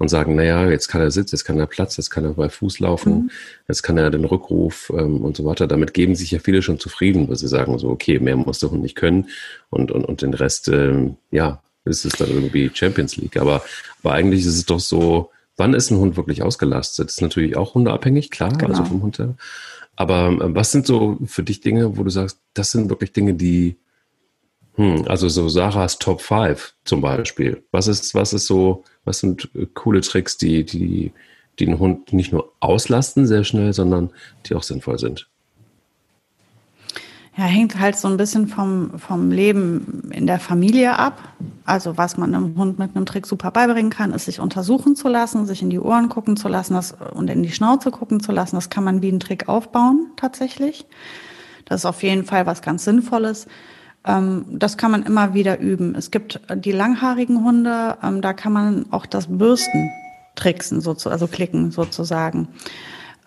und sagen, naja, jetzt kann er sitzen, jetzt kann er Platz, jetzt kann er bei Fuß laufen, mhm. jetzt kann er den Rückruf ähm, und so weiter. Damit geben sich ja viele schon zufrieden, weil sie sagen so, okay, mehr muss der Hund nicht können und, und, und den Rest, ähm, ja, ist es dann irgendwie Champions League. Aber, aber eigentlich ist es doch so, wann ist ein Hund wirklich ausgelastet? Das ist natürlich auch hundeabhängig, klar, genau. also vom Hund her. Aber äh, was sind so für dich Dinge, wo du sagst, das sind wirklich Dinge, die, hm, also so Sarahs Top 5 zum Beispiel. Was ist, was ist so, was sind äh, coole Tricks, die, die, die den Hund nicht nur auslasten sehr schnell, sondern die auch sinnvoll sind? Ja, hängt halt so ein bisschen vom, vom Leben in der Familie ab. Also was man einem Hund mit einem Trick super beibringen kann, ist sich untersuchen zu lassen, sich in die Ohren gucken zu lassen das, und in die Schnauze gucken zu lassen. Das kann man wie einen Trick aufbauen tatsächlich. Das ist auf jeden Fall was ganz Sinnvolles. Ähm, das kann man immer wieder üben. Es gibt die langhaarigen Hunde, ähm, da kann man auch das Bürsten tricksen, also klicken sozusagen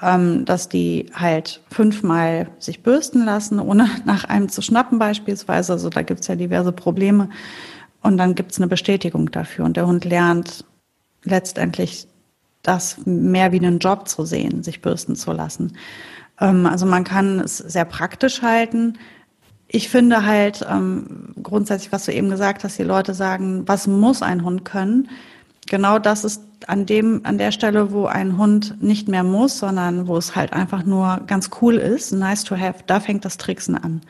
ähm, dass die halt fünfmal sich bürsten lassen, ohne nach einem zu schnappen beispielsweise. Also da gibt's ja diverse Probleme. Und dann gibt's eine Bestätigung dafür. Und der Hund lernt letztendlich das mehr wie einen Job zu sehen, sich bürsten zu lassen. Also man kann es sehr praktisch halten. Ich finde halt ähm, grundsätzlich, was du eben gesagt hast, die Leute sagen, was muss ein Hund können? Genau das ist an dem, an der Stelle, wo ein Hund nicht mehr muss, sondern wo es halt einfach nur ganz cool ist, nice to have, da fängt das Tricksen an.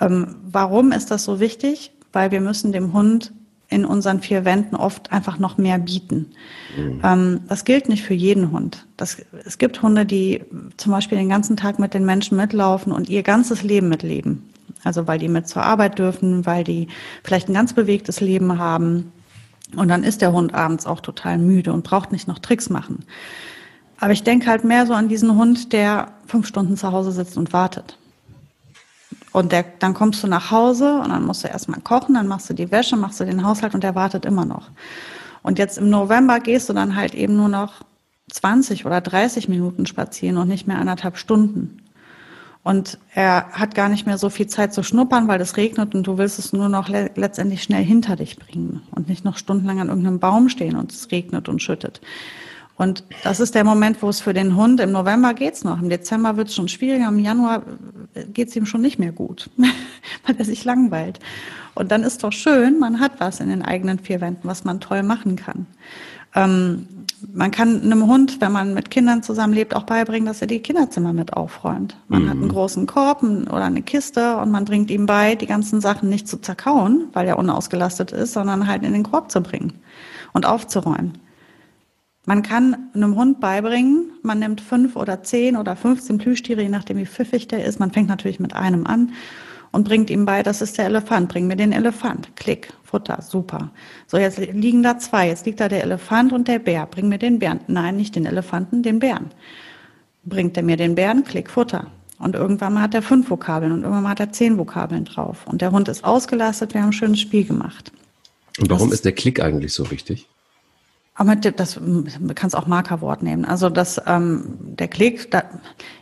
Ähm, warum ist das so wichtig? Weil wir müssen dem Hund in unseren vier Wänden oft einfach noch mehr bieten. Mhm. Ähm, das gilt nicht für jeden Hund. Das, es gibt Hunde, die zum Beispiel den ganzen Tag mit den Menschen mitlaufen und ihr ganzes Leben mitleben. Also weil die mit zur Arbeit dürfen, weil die vielleicht ein ganz bewegtes Leben haben und dann ist der Hund abends auch total müde und braucht nicht noch Tricks machen. Aber ich denke halt mehr so an diesen Hund, der fünf Stunden zu Hause sitzt und wartet. Und der, dann kommst du nach Hause und dann musst du erstmal kochen, dann machst du die Wäsche, machst du den Haushalt und der wartet immer noch. Und jetzt im November gehst du dann halt eben nur noch 20 oder 30 Minuten spazieren und nicht mehr anderthalb Stunden. Und er hat gar nicht mehr so viel Zeit zu schnuppern, weil es regnet und du willst es nur noch le letztendlich schnell hinter dich bringen und nicht noch stundenlang an irgendeinem Baum stehen und es regnet und schüttet. Und das ist der Moment, wo es für den Hund, im November geht's noch, im Dezember wird's schon schwieriger, im Januar geht's ihm schon nicht mehr gut, weil er sich langweilt. Und dann ist doch schön, man hat was in den eigenen vier Wänden, was man toll machen kann. Ähm, man kann einem Hund, wenn man mit Kindern zusammenlebt, auch beibringen, dass er die Kinderzimmer mit aufräumt. Man mhm. hat einen großen Korb oder eine Kiste und man bringt ihm bei, die ganzen Sachen nicht zu zerkauen, weil er unausgelastet ist, sondern halt in den Korb zu bringen und aufzuräumen. Man kann einem Hund beibringen, man nimmt fünf oder zehn oder 15 Plüschtiere, je nachdem wie pfiffig der ist. Man fängt natürlich mit einem an und bringt ihm bei, das ist der Elefant, bring mir den Elefant. Klick, Futter, super. So, jetzt liegen da zwei, jetzt liegt da der Elefant und der Bär, bring mir den Bären. Nein, nicht den Elefanten, den Bären. Bringt er mir den Bären, Klick, Futter. Und irgendwann mal hat er fünf Vokabeln und irgendwann mal hat er zehn Vokabeln drauf. Und der Hund ist ausgelastet, wir haben ein schönes Spiel gemacht. Und warum das ist der Klick eigentlich so wichtig? Aber das du kannst auch Markerwort nehmen. Also das ähm, der Klick, da,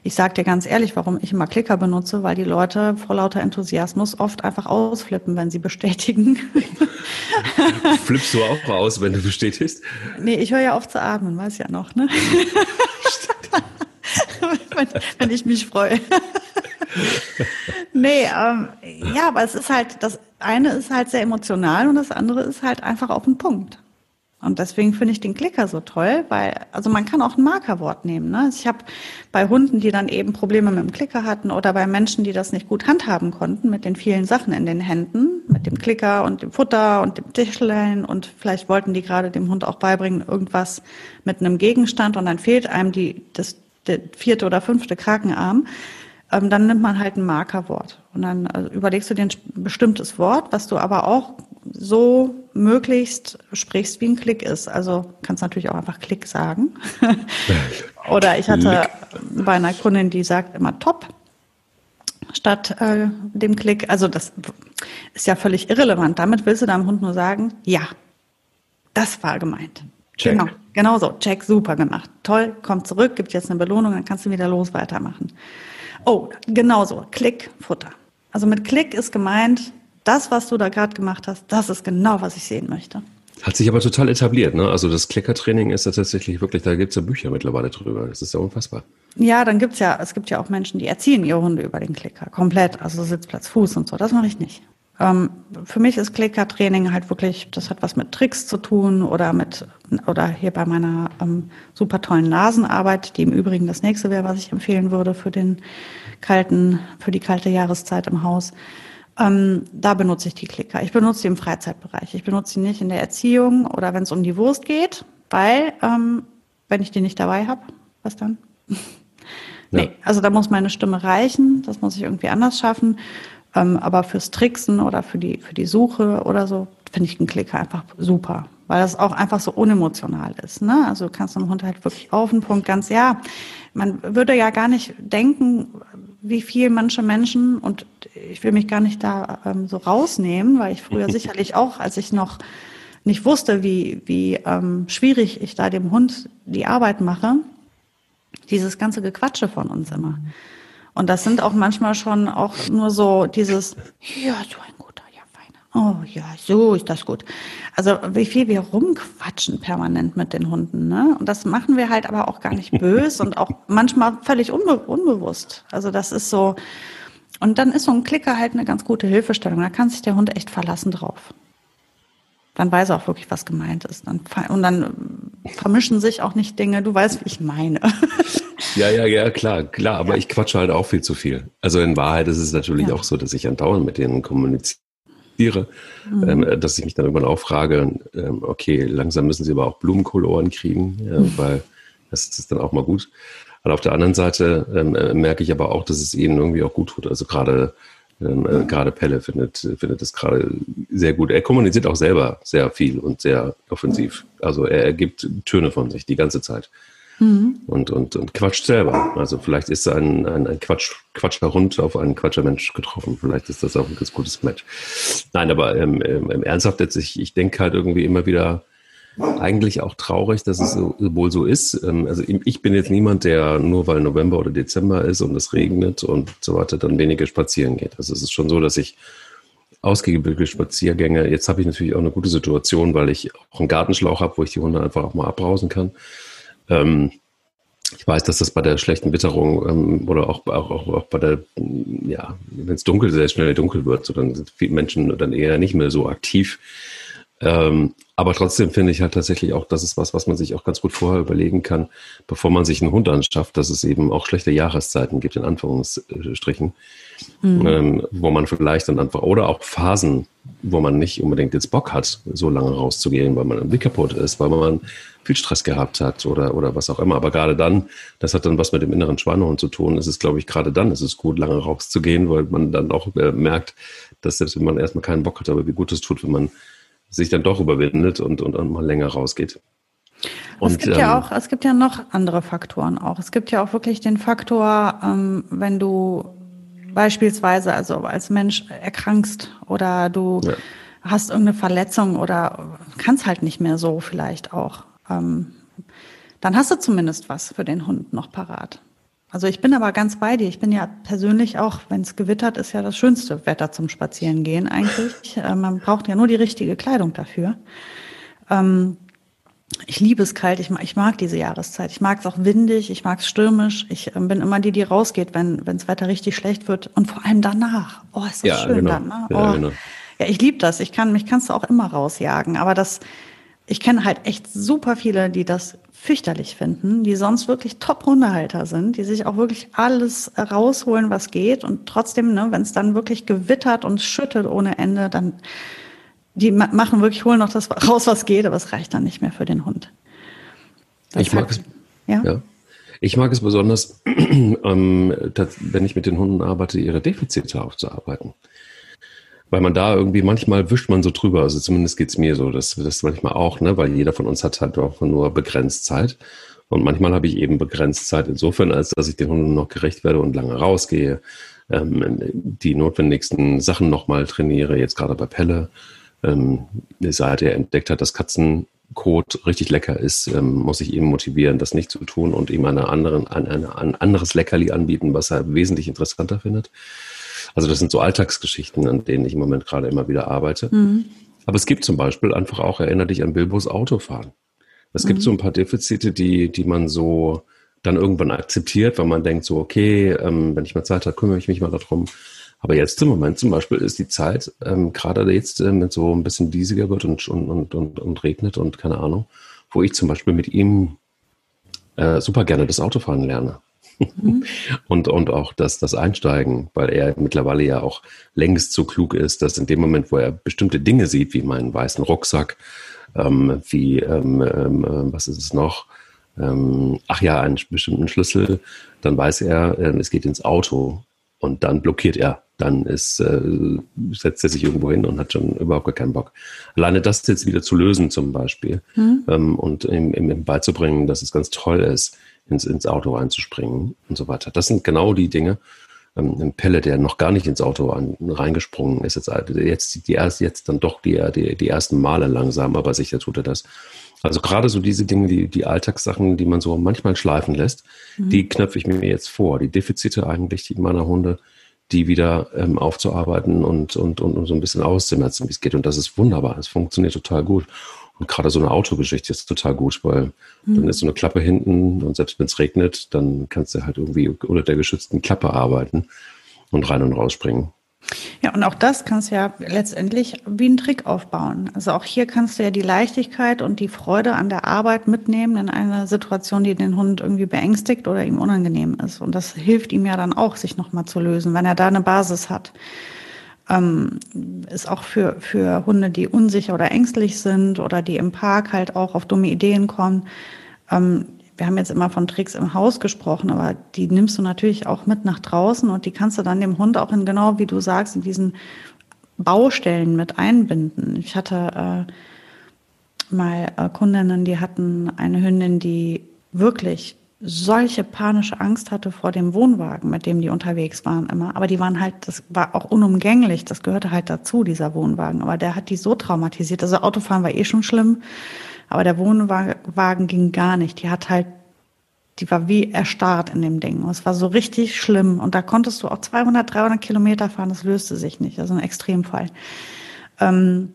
ich sage dir ganz ehrlich, warum ich immer Klicker benutze, weil die Leute vor lauter Enthusiasmus oft einfach ausflippen, wenn sie bestätigen. Flippst du auch aus, wenn du bestätigst? Nee, ich höre ja auf zu atmen, weiß ja noch, ne? wenn, wenn ich mich freue. nee, ähm, ja, aber es ist halt, das eine ist halt sehr emotional und das andere ist halt einfach auf den Punkt. Und deswegen finde ich den Klicker so toll, weil, also man kann auch ein Markerwort nehmen. Ne? Ich habe bei Hunden, die dann eben Probleme mit dem Klicker hatten oder bei Menschen, die das nicht gut handhaben konnten, mit den vielen Sachen in den Händen, mit dem Klicker und dem Futter und dem Tischlein und vielleicht wollten die gerade dem Hund auch beibringen, irgendwas mit einem Gegenstand und dann fehlt einem die, das, der vierte oder fünfte Krakenarm ähm, dann nimmt man halt ein Markerwort. Und dann also überlegst du dir ein bestimmtes Wort, was du aber auch so möglichst sprichst, wie ein Klick ist. Also kannst natürlich auch einfach Klick sagen. Oder ich hatte Klick. bei einer Kundin, die sagt immer Top statt äh, dem Klick. Also das ist ja völlig irrelevant. Damit willst du deinem Hund nur sagen, ja, das war gemeint. Check. Genau, genau so. Check, super gemacht. Toll, komm zurück, gibt jetzt eine Belohnung, dann kannst du wieder los weitermachen. Oh, genauso. Klick, Futter. Also mit Klick ist gemeint, das, was du da gerade gemacht hast, das ist genau, was ich sehen möchte. Hat sich aber total etabliert, ne? Also das Klickertraining ist ja tatsächlich wirklich, da gibt es ja Bücher mittlerweile drüber. Das ist ja unfassbar. Ja, dann gibt's ja, es gibt ja auch Menschen, die erziehen ihre Hunde über den Klicker. Komplett. Also Sitzplatz, Fuß und so. Das mache ich nicht. Ähm, für mich ist Klickertraining halt wirklich, das hat was mit Tricks zu tun oder mit, oder hier bei meiner ähm, super tollen Nasenarbeit, die im Übrigen das nächste wäre, was ich empfehlen würde für den kalten, für die kalte Jahreszeit im Haus. Ähm, da benutze ich die Klicker. Ich benutze die im Freizeitbereich. Ich benutze die nicht in der Erziehung oder wenn es um die Wurst geht, weil ähm, wenn ich die nicht dabei habe, was dann? nee, also da muss meine Stimme reichen. Das muss ich irgendwie anders schaffen. Ähm, aber fürs Tricksen oder für die, für die Suche oder so finde ich den Klicker einfach super, weil das auch einfach so unemotional ist. Ne? Also du kannst einem Hund halt wirklich auf den Punkt ganz, ja, man würde ja gar nicht denken, wie viel manche Menschen, und ich will mich gar nicht da ähm, so rausnehmen, weil ich früher sicherlich auch, als ich noch nicht wusste, wie, wie ähm, schwierig ich da dem Hund die Arbeit mache, dieses ganze Gequatsche von uns immer. Und das sind auch manchmal schon auch nur so dieses, ja, so ein guter, ja, feiner. Oh ja, so ist das gut. Also wie viel wir rumquatschen permanent mit den Hunden. Ne? Und das machen wir halt aber auch gar nicht böse und auch manchmal völlig unbe unbewusst. Also das ist so. Und dann ist so ein Klicker halt eine ganz gute Hilfestellung. Da kann sich der Hund echt verlassen drauf. Dann weiß er auch wirklich, was gemeint ist. und dann vermischen sich auch nicht Dinge. Du weißt, wie ich meine. Ja, ja, ja, klar, klar. Aber ja. ich quatsche halt auch viel zu viel. Also in Wahrheit ist es natürlich ja. auch so, dass ich andauernd mit denen kommuniziere, mhm. ähm, dass ich mich dann irgendwann auch frage, ähm, okay, langsam müssen sie aber auch Blumenkohlohren kriegen, mhm. weil das ist dann auch mal gut. Und auf der anderen Seite ähm, äh, merke ich aber auch, dass es ihnen irgendwie auch gut tut. Also gerade ähm, äh, gerade Pelle findet, findet es gerade sehr gut. Er kommuniziert auch selber sehr viel und sehr offensiv. Also er, er gibt Töne von sich die ganze Zeit. mhm. und, und, und quatscht selber. Also vielleicht ist ein, ein, ein Quatsch, Quatscher Hund auf einen Quatscher Mensch getroffen. Vielleicht ist das auch ein ganz gutes Match. Nein, aber ähm, ähm, ernsthaft jetzt, ich, ich denke halt irgendwie immer wieder, eigentlich auch traurig, dass es so, wohl so ist. Ähm, also ich bin jetzt niemand, der nur weil November oder Dezember ist und es regnet und so weiter, dann weniger spazieren geht. Also es ist schon so, dass ich ausgebildete Spaziergänge, jetzt habe ich natürlich auch eine gute Situation, weil ich auch einen Gartenschlauch habe, wo ich die Hunde einfach auch mal abrausen kann. Ähm, ich weiß, dass das bei der schlechten Witterung ähm, oder auch, auch, auch, bei der, ja, wenn es dunkel, sehr schnell dunkel wird, so dann sind viele Menschen dann eher nicht mehr so aktiv. Aber trotzdem finde ich halt tatsächlich auch, das ist was, was man sich auch ganz gut vorher überlegen kann, bevor man sich einen Hund anschafft, dass es eben auch schlechte Jahreszeiten gibt, in Anführungsstrichen, mhm. ähm, wo man vielleicht dann einfach, oder auch Phasen, wo man nicht unbedingt jetzt Bock hat, so lange rauszugehen, weil man irgendwie kaputt ist, weil man viel Stress gehabt hat oder, oder was auch immer. Aber gerade dann, das hat dann was mit dem inneren Schweinehund zu tun, ist es, glaube ich, gerade dann ist es gut, lange rauszugehen, weil man dann auch äh, merkt, dass selbst wenn man erstmal keinen Bock hat, aber wie gut es tut, wenn man sich dann doch überwindet und, und, und mal länger rausgeht. Und, es gibt ja ähm, auch, es gibt ja noch andere Faktoren auch. Es gibt ja auch wirklich den Faktor, ähm, wenn du beispielsweise also als Mensch erkrankst oder du ja. hast irgendeine Verletzung oder kannst halt nicht mehr so vielleicht auch, ähm, dann hast du zumindest was für den Hund noch parat. Also ich bin aber ganz bei dir. Ich bin ja persönlich auch, wenn es gewittert, ist ja das schönste Wetter zum Spazierengehen eigentlich. Äh, man braucht ja nur die richtige Kleidung dafür. Ähm, ich liebe es kalt. Ich mag, ich mag diese Jahreszeit. Ich mag es auch windig. Ich mag es stürmisch. Ich äh, bin immer die, die rausgeht, wenn das Wetter richtig schlecht wird. Und vor allem danach. Oh, ist das ja, schön genau. dann. Ne? Oh. Ja, genau. ja, ich liebe das. Ich kann, mich kannst du auch immer rausjagen. Aber das, ich kenne halt echt super viele, die das fürchterlich finden, die sonst wirklich Top-Hundehalter sind, die sich auch wirklich alles rausholen, was geht und trotzdem, ne, wenn es dann wirklich gewittert und schüttet ohne Ende, dann die machen wirklich, holen noch das raus, was geht, aber es reicht dann nicht mehr für den Hund. Das ich mag es. Ja? ja? Ich mag es besonders, ähm, wenn ich mit den Hunden arbeite, ihre Defizite aufzuarbeiten weil man da irgendwie manchmal wischt man so drüber. Also zumindest geht's mir so, dass das manchmal auch, ne, weil jeder von uns hat halt auch nur begrenzt Zeit. Und manchmal habe ich eben begrenzt Zeit insofern, als dass ich den Hunden noch gerecht werde und lange rausgehe, ähm, die notwendigsten Sachen nochmal trainiere, jetzt gerade bei Pelle. Ähm, seit er entdeckt hat, dass Katzenkot richtig lecker ist, ähm, muss ich ihn motivieren, das nicht zu tun und ihm eine anderen, ein, ein, ein anderes Leckerli anbieten, was er wesentlich interessanter findet. Also das sind so Alltagsgeschichten, an denen ich im Moment gerade immer wieder arbeite. Mhm. Aber es gibt zum Beispiel einfach auch, erinnere dich an Bilbos Autofahren. Es mhm. gibt so ein paar Defizite, die, die man so dann irgendwann akzeptiert, weil man denkt so, okay, ähm, wenn ich mal Zeit habe, kümmere ich mich mal darum. Aber jetzt im Moment zum Beispiel ist die Zeit, ähm, gerade jetzt, äh, wenn so ein bisschen diesiger wird und, und, und, und, und regnet und keine Ahnung, wo ich zum Beispiel mit ihm äh, super gerne das Autofahren lerne. Mhm. und, und auch das, das Einsteigen, weil er mittlerweile ja auch längst so klug ist, dass in dem Moment, wo er bestimmte Dinge sieht, wie meinen weißen Rucksack, ähm, wie, ähm, ähm, äh, was ist es noch? Ähm, ach ja, einen bestimmten Schlüssel, dann weiß er, äh, es geht ins Auto und dann blockiert er. Dann ist, äh, setzt er sich irgendwo hin und hat schon überhaupt gar keinen Bock. Alleine das jetzt wieder zu lösen zum Beispiel mhm. ähm, und ihm, ihm beizubringen, dass es ganz toll ist, ins, ins Auto einzuspringen und so weiter. Das sind genau die Dinge. Ähm, ein Pelle, der noch gar nicht ins Auto an, reingesprungen ist, jetzt, jetzt, die erst, jetzt dann doch die, die, die ersten Male langsam, aber sicher tut er das. Also gerade so diese Dinge, die, die Alltagssachen, die man so manchmal schleifen lässt, mhm. die knöpfe ich mir jetzt vor. Die Defizite eigentlich meiner Hunde, die wieder ähm, aufzuarbeiten und, und, und, und so ein bisschen auszumerzen, wie es geht. Und das ist wunderbar. Es funktioniert total gut. Und gerade so eine Autogeschichte ist total gut, weil mhm. dann ist so eine Klappe hinten und selbst wenn es regnet, dann kannst du halt irgendwie unter der geschützten Klappe arbeiten und rein und rausspringen. Ja, und auch das kannst du ja letztendlich wie einen Trick aufbauen. Also auch hier kannst du ja die Leichtigkeit und die Freude an der Arbeit mitnehmen in einer Situation, die den Hund irgendwie beängstigt oder ihm unangenehm ist. Und das hilft ihm ja dann auch, sich nochmal zu lösen, wenn er da eine Basis hat ähm, ist auch für, für Hunde, die unsicher oder ängstlich sind oder die im Park halt auch auf dumme Ideen kommen. Ähm, wir haben jetzt immer von Tricks im Haus gesprochen, aber die nimmst du natürlich auch mit nach draußen und die kannst du dann dem Hund auch in genau, wie du sagst, in diesen Baustellen mit einbinden. Ich hatte äh, mal äh, Kundinnen, die hatten eine Hündin, die wirklich solche panische Angst hatte vor dem Wohnwagen, mit dem die unterwegs waren immer. Aber die waren halt, das war auch unumgänglich, das gehörte halt dazu, dieser Wohnwagen. Aber der hat die so traumatisiert. Also Autofahren war eh schon schlimm, aber der Wohnwagen ging gar nicht. Die hat halt, die war wie erstarrt in dem Ding. Und es war so richtig schlimm. Und da konntest du auch 200, 300 Kilometer fahren, das löste sich nicht. Also ein Extremfall. Ähm,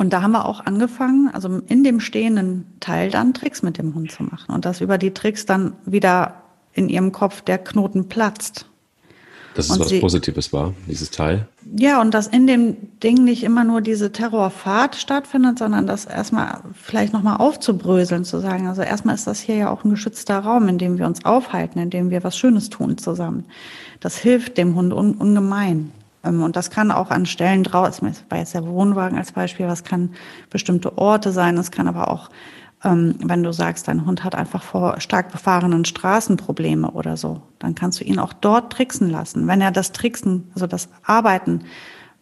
und da haben wir auch angefangen, also in dem stehenden Teil dann Tricks mit dem Hund zu machen und dass über die Tricks dann wieder in ihrem Kopf der Knoten platzt. Dass es und was sie, Positives war, dieses Teil. Ja, und dass in dem Ding nicht immer nur diese Terrorfahrt stattfindet, sondern das erstmal vielleicht nochmal aufzubröseln, zu sagen, also erstmal ist das hier ja auch ein geschützter Raum, in dem wir uns aufhalten, in dem wir was Schönes tun zusammen. Das hilft dem Hund un ungemein. Ähm, und das kann auch an Stellen draußen, das war jetzt der Wohnwagen als Beispiel, was kann bestimmte Orte sein, es kann aber auch, ähm, wenn du sagst, dein Hund hat einfach vor stark befahrenen Straßen Probleme oder so, dann kannst du ihn auch dort tricksen lassen. Wenn er das Tricksen, also das Arbeiten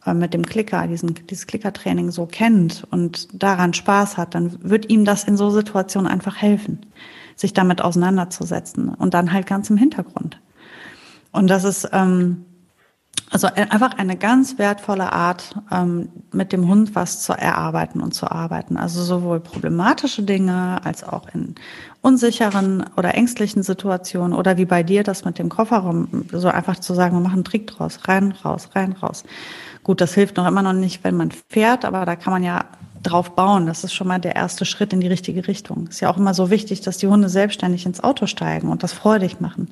äh, mit dem Klicker, diesen, dieses Klickertraining so kennt und daran Spaß hat, dann wird ihm das in so Situationen einfach helfen, sich damit auseinanderzusetzen und dann halt ganz im Hintergrund. Und das ist, ähm, also einfach eine ganz wertvolle Art, ähm, mit dem Hund was zu erarbeiten und zu arbeiten. Also sowohl problematische Dinge als auch in unsicheren oder ängstlichen Situationen oder wie bei dir das mit dem Kofferraum, so einfach zu sagen, wir machen einen Trick draus, rein, raus, rein, raus. Gut, das hilft noch immer noch nicht, wenn man fährt, aber da kann man ja drauf bauen. Das ist schon mal der erste Schritt in die richtige Richtung. Ist ja auch immer so wichtig, dass die Hunde selbstständig ins Auto steigen und das freudig machen.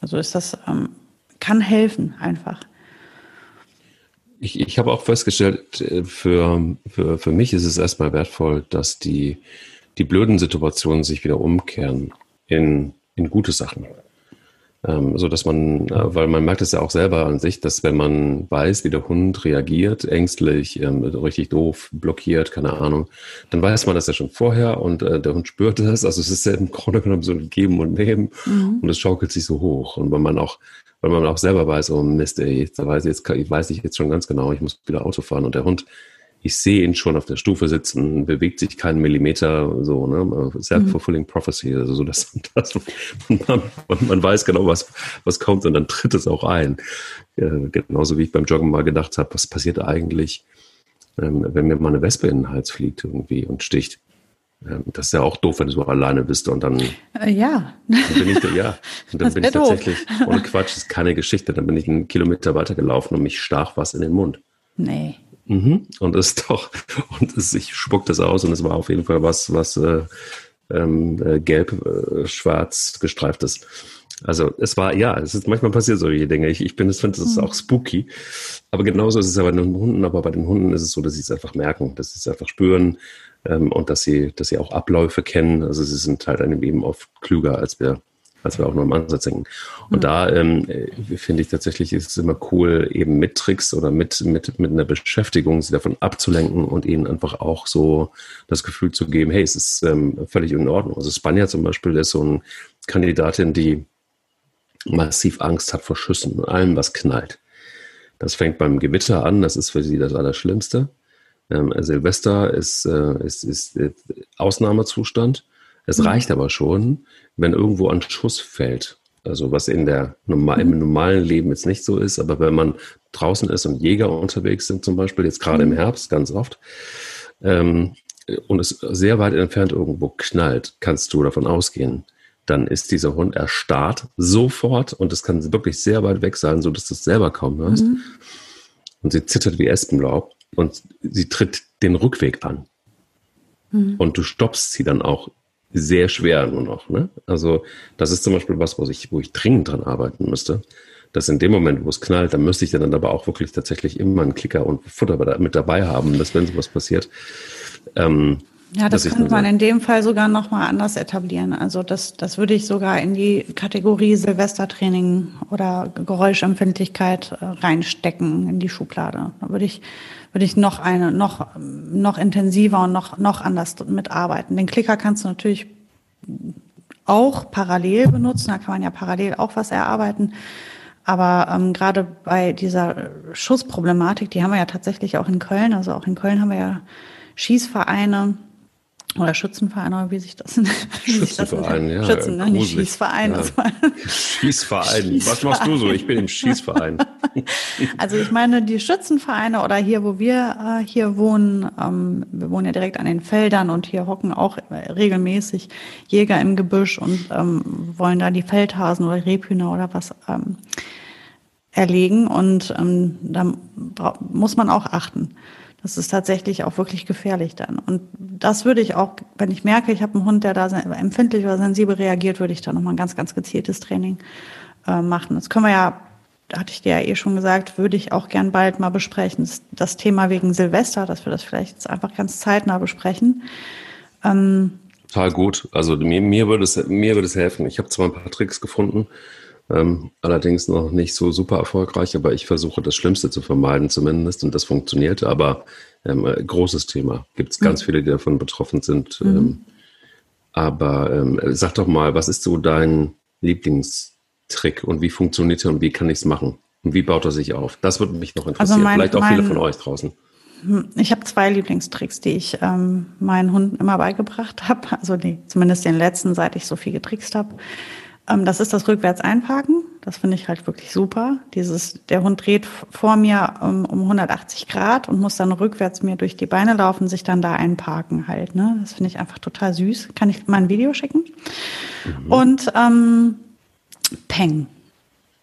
Also ist das ähm, kann helfen einfach. Ich, ich habe auch festgestellt, äh, für, für, für mich ist es erstmal wertvoll, dass die, die blöden Situationen sich wieder umkehren in, in gute Sachen. Ähm, so dass man, äh, weil man merkt es ja auch selber an sich, dass wenn man weiß, wie der Hund reagiert, ängstlich, ähm, richtig doof, blockiert, keine Ahnung, dann weiß man das ja schon vorher und äh, der Hund spürt das. Also es ist ja im Grunde genommen so ein Geben und Nehmen mhm. und es schaukelt sich so hoch. Und wenn man auch weil man auch selber weiß, oh Mist, ey, jetzt weiß ich, jetzt, ich weiß ich jetzt schon ganz genau, ich muss wieder Auto fahren und der Hund, ich sehe ihn schon auf der Stufe sitzen, bewegt sich keinen Millimeter, so, ne, self-fulfilling mhm. prophecy, also so, dass, dass man, man, weiß genau, was, was kommt und dann tritt es auch ein. Ja, genauso wie ich beim Joggen mal gedacht habe, was passiert eigentlich, ähm, wenn mir mal eine Wespe in den Hals fliegt irgendwie und sticht. Das ist ja auch doof, wenn du so alleine bist und dann. Äh, ja. Dann bin ich, ja. Und dann bin ich tatsächlich, doof. ohne Quatsch, das ist keine Geschichte. Dann bin ich einen Kilometer weitergelaufen und mich stach was in den Mund. Nee. Mhm. Und es doch, und es, ich spuck das aus und es war auf jeden Fall was, was äh, ähm, äh, gelb, äh, schwarz gestreiftes. Also es war, ja, es ist manchmal passiert solche Dinge. Ich, ich bin, ich finde, das ist mhm. auch spooky. Aber genauso ist es ja bei den Hunden, aber bei den Hunden ist es so, dass sie es einfach merken, dass sie es einfach spüren ähm, und dass sie, dass sie auch Abläufe kennen. Also sie sind halt eben oft klüger, als wir, als wir auch nur im Ansatz denken. Und mhm. da ähm, finde ich tatsächlich, ist es immer cool, eben mit Tricks oder mit, mit, mit einer Beschäftigung sie davon abzulenken und ihnen einfach auch so das Gefühl zu geben, hey, es ist ähm, völlig in Ordnung. Also Spanja zum Beispiel ist so eine Kandidatin, die massiv Angst hat vor Schüssen und allem, was knallt. Das fängt beim Gewitter an, das ist für sie das Allerschlimmste. Ähm, Silvester ist, äh, ist, ist äh, Ausnahmezustand. Es mhm. reicht aber schon, wenn irgendwo ein Schuss fällt. Also was in der normal, im mhm. normalen Leben jetzt nicht so ist, aber wenn man draußen ist und Jäger unterwegs sind zum Beispiel, jetzt gerade mhm. im Herbst ganz oft, ähm, und es sehr weit entfernt irgendwo knallt, kannst du davon ausgehen, dann ist dieser Hund erstarrt sofort und es kann wirklich sehr weit weg sein, so dass du es selber kaum hörst. Mhm. Und sie zittert wie Espenlaub und sie tritt den Rückweg an. Mhm. Und du stoppst sie dann auch sehr schwer nur noch. Ne? Also das ist zum Beispiel was, wo ich, wo ich dringend dran arbeiten müsste. Dass in dem Moment, wo es knallt, dann müsste ich dann aber auch wirklich tatsächlich immer einen Klicker und Futter mit dabei haben, dass wenn sowas passiert, ähm, ja, das könnte man in dem Fall sogar nochmal anders etablieren. Also das, das würde ich sogar in die Kategorie Silvestertraining oder Geräuschempfindlichkeit äh, reinstecken in die Schublade. Da würde ich, würde ich noch eine, noch, noch intensiver und noch, noch anders mitarbeiten. Den Klicker kannst du natürlich auch parallel benutzen. Da kann man ja parallel auch was erarbeiten. Aber ähm, gerade bei dieser Schussproblematik, die haben wir ja tatsächlich auch in Köln. Also auch in Köln haben wir ja Schießvereine, Oder Schützenverein, oder wie sich das nennt. Schützenverein, ja. Schützen, ne? nicht Schießverein. Ja. Schießverein. Was machst du so? Ich bin im Schießverein. Also ich meine, die Schützenvereine oder hier, wo wir äh, hier wohnen, ähm, wir wohnen ja direkt an den Feldern und hier hocken auch regelmäßig Jäger im Gebüsch und ähm, wollen da die Feldhasen oder Rebhühner oder was ähm, erlegen. Und ähm, da muss man auch achten. Das ist tatsächlich auch wirklich gefährlich dann. Und das würde ich auch, wenn ich merke, ich habe einen Hund, der da empfindlich oder sensibel reagiert, würde ich da nochmal ein ganz, ganz gezieltes Training äh, machen. Das können wir ja, hatte ich dir ja eh schon gesagt, würde ich auch gern bald mal besprechen. Das, das Thema wegen Silvester, dass wir das vielleicht jetzt einfach ganz zeitnah besprechen. Ähm, Total gut. Also mir, mir, würde es, mir würde es helfen. Ich habe zwar ein paar Tricks gefunden, ähm, allerdings noch nicht so super erfolgreich, aber ich versuche das Schlimmste zu vermeiden zumindest und das funktioniert. Aber ähm, äh, großes Thema. Gibt es ganz mhm. viele, die davon betroffen sind. Mhm. Ähm, aber ähm, sag doch mal, was ist so dein Lieblingstrick und wie funktioniert er und wie kann ich es machen? Und wie baut er sich auf? Das würde mich noch also interessieren. Also mein, Vielleicht auch mein, viele von euch draußen. Hm, ich habe zwei Lieblingstricks, die ich ähm, meinen Hunden immer beigebracht habe. Also die, zumindest den letzten, seit ich so viel getrickst habe. Ähm, das ist das rückwärts einparken. Das finde ich halt wirklich super. Dieses, der Hund dreht vor mir um, um 180 Grad und muss dann rückwärts mir durch die Beine laufen, sich dann da einparken halt. Ne? Das finde ich einfach total süß. Kann ich mal ein Video schicken? Mhm. Und ähm, Peng.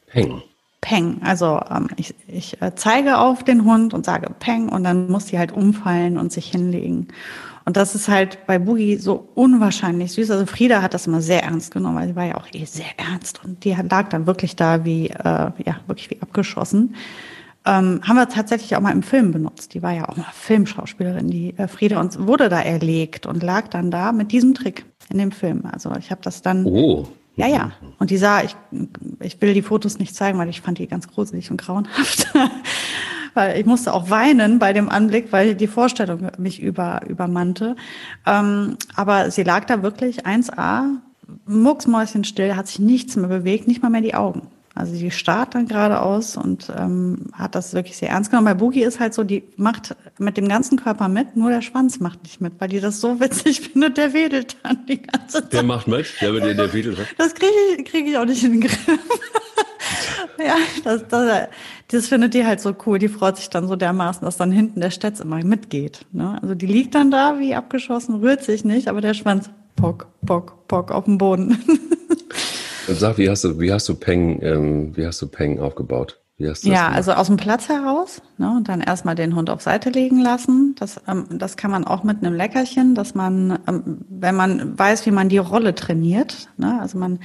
Peng. Peng. Also ähm, ich, ich äh, zeige auf den Hund und sage Peng und dann muss sie halt umfallen und sich hinlegen. Und das ist halt bei Boogie so unwahrscheinlich süß. Also Frieda hat das immer sehr ernst genommen, weil sie war ja auch eh sehr ernst und die lag dann wirklich da wie, äh, ja, wirklich wie abgeschossen. Ähm, haben wir tatsächlich auch mal im Film benutzt. Die war ja auch mal Filmschauspielerin, die äh, Frieda, und wurde da erlegt und lag dann da mit diesem Trick in dem Film. Also ich habe das dann. Oh. Ja, ja. Und die sah, ich, ich will die Fotos nicht zeigen, weil ich fand die ganz gruselig und grauenhaft. weil ich musste auch weinen bei dem Anblick, weil die Vorstellung mich über, übermannte. Ähm, aber sie lag da wirklich 1A, mucksmäuschenstill, hat sich nichts mehr bewegt, nicht mal mehr die Augen. Also die starrt dann geradeaus und ähm, hat das wirklich sehr ernst genommen. Bei Boogie ist halt so, die macht mit dem ganzen Körper mit, nur der Schwanz macht nicht mit, weil die das so witzig findet, der wedelt dann die ganze Zeit. Der macht mit, der, der, der wedelt. Das kriege ich, krieg ich auch nicht in den Griff. Ja, das, das, das findet die halt so cool. Die freut sich dann so dermaßen, dass dann hinten der Stetz immer mitgeht. Ne? Also die liegt dann da wie abgeschossen, rührt sich nicht, aber der Schwanz pock, pock, pock auf dem Boden. Und sag, wie hast du, wie hast du Peng, ähm, wie hast du Peng aufgebaut? ja, gemacht? also aus dem Platz heraus ne, und dann erstmal den Hund auf Seite legen lassen. Das, ähm, das kann man auch mit einem Leckerchen, dass man, ähm, wenn man weiß, wie man die Rolle trainiert, ne, also man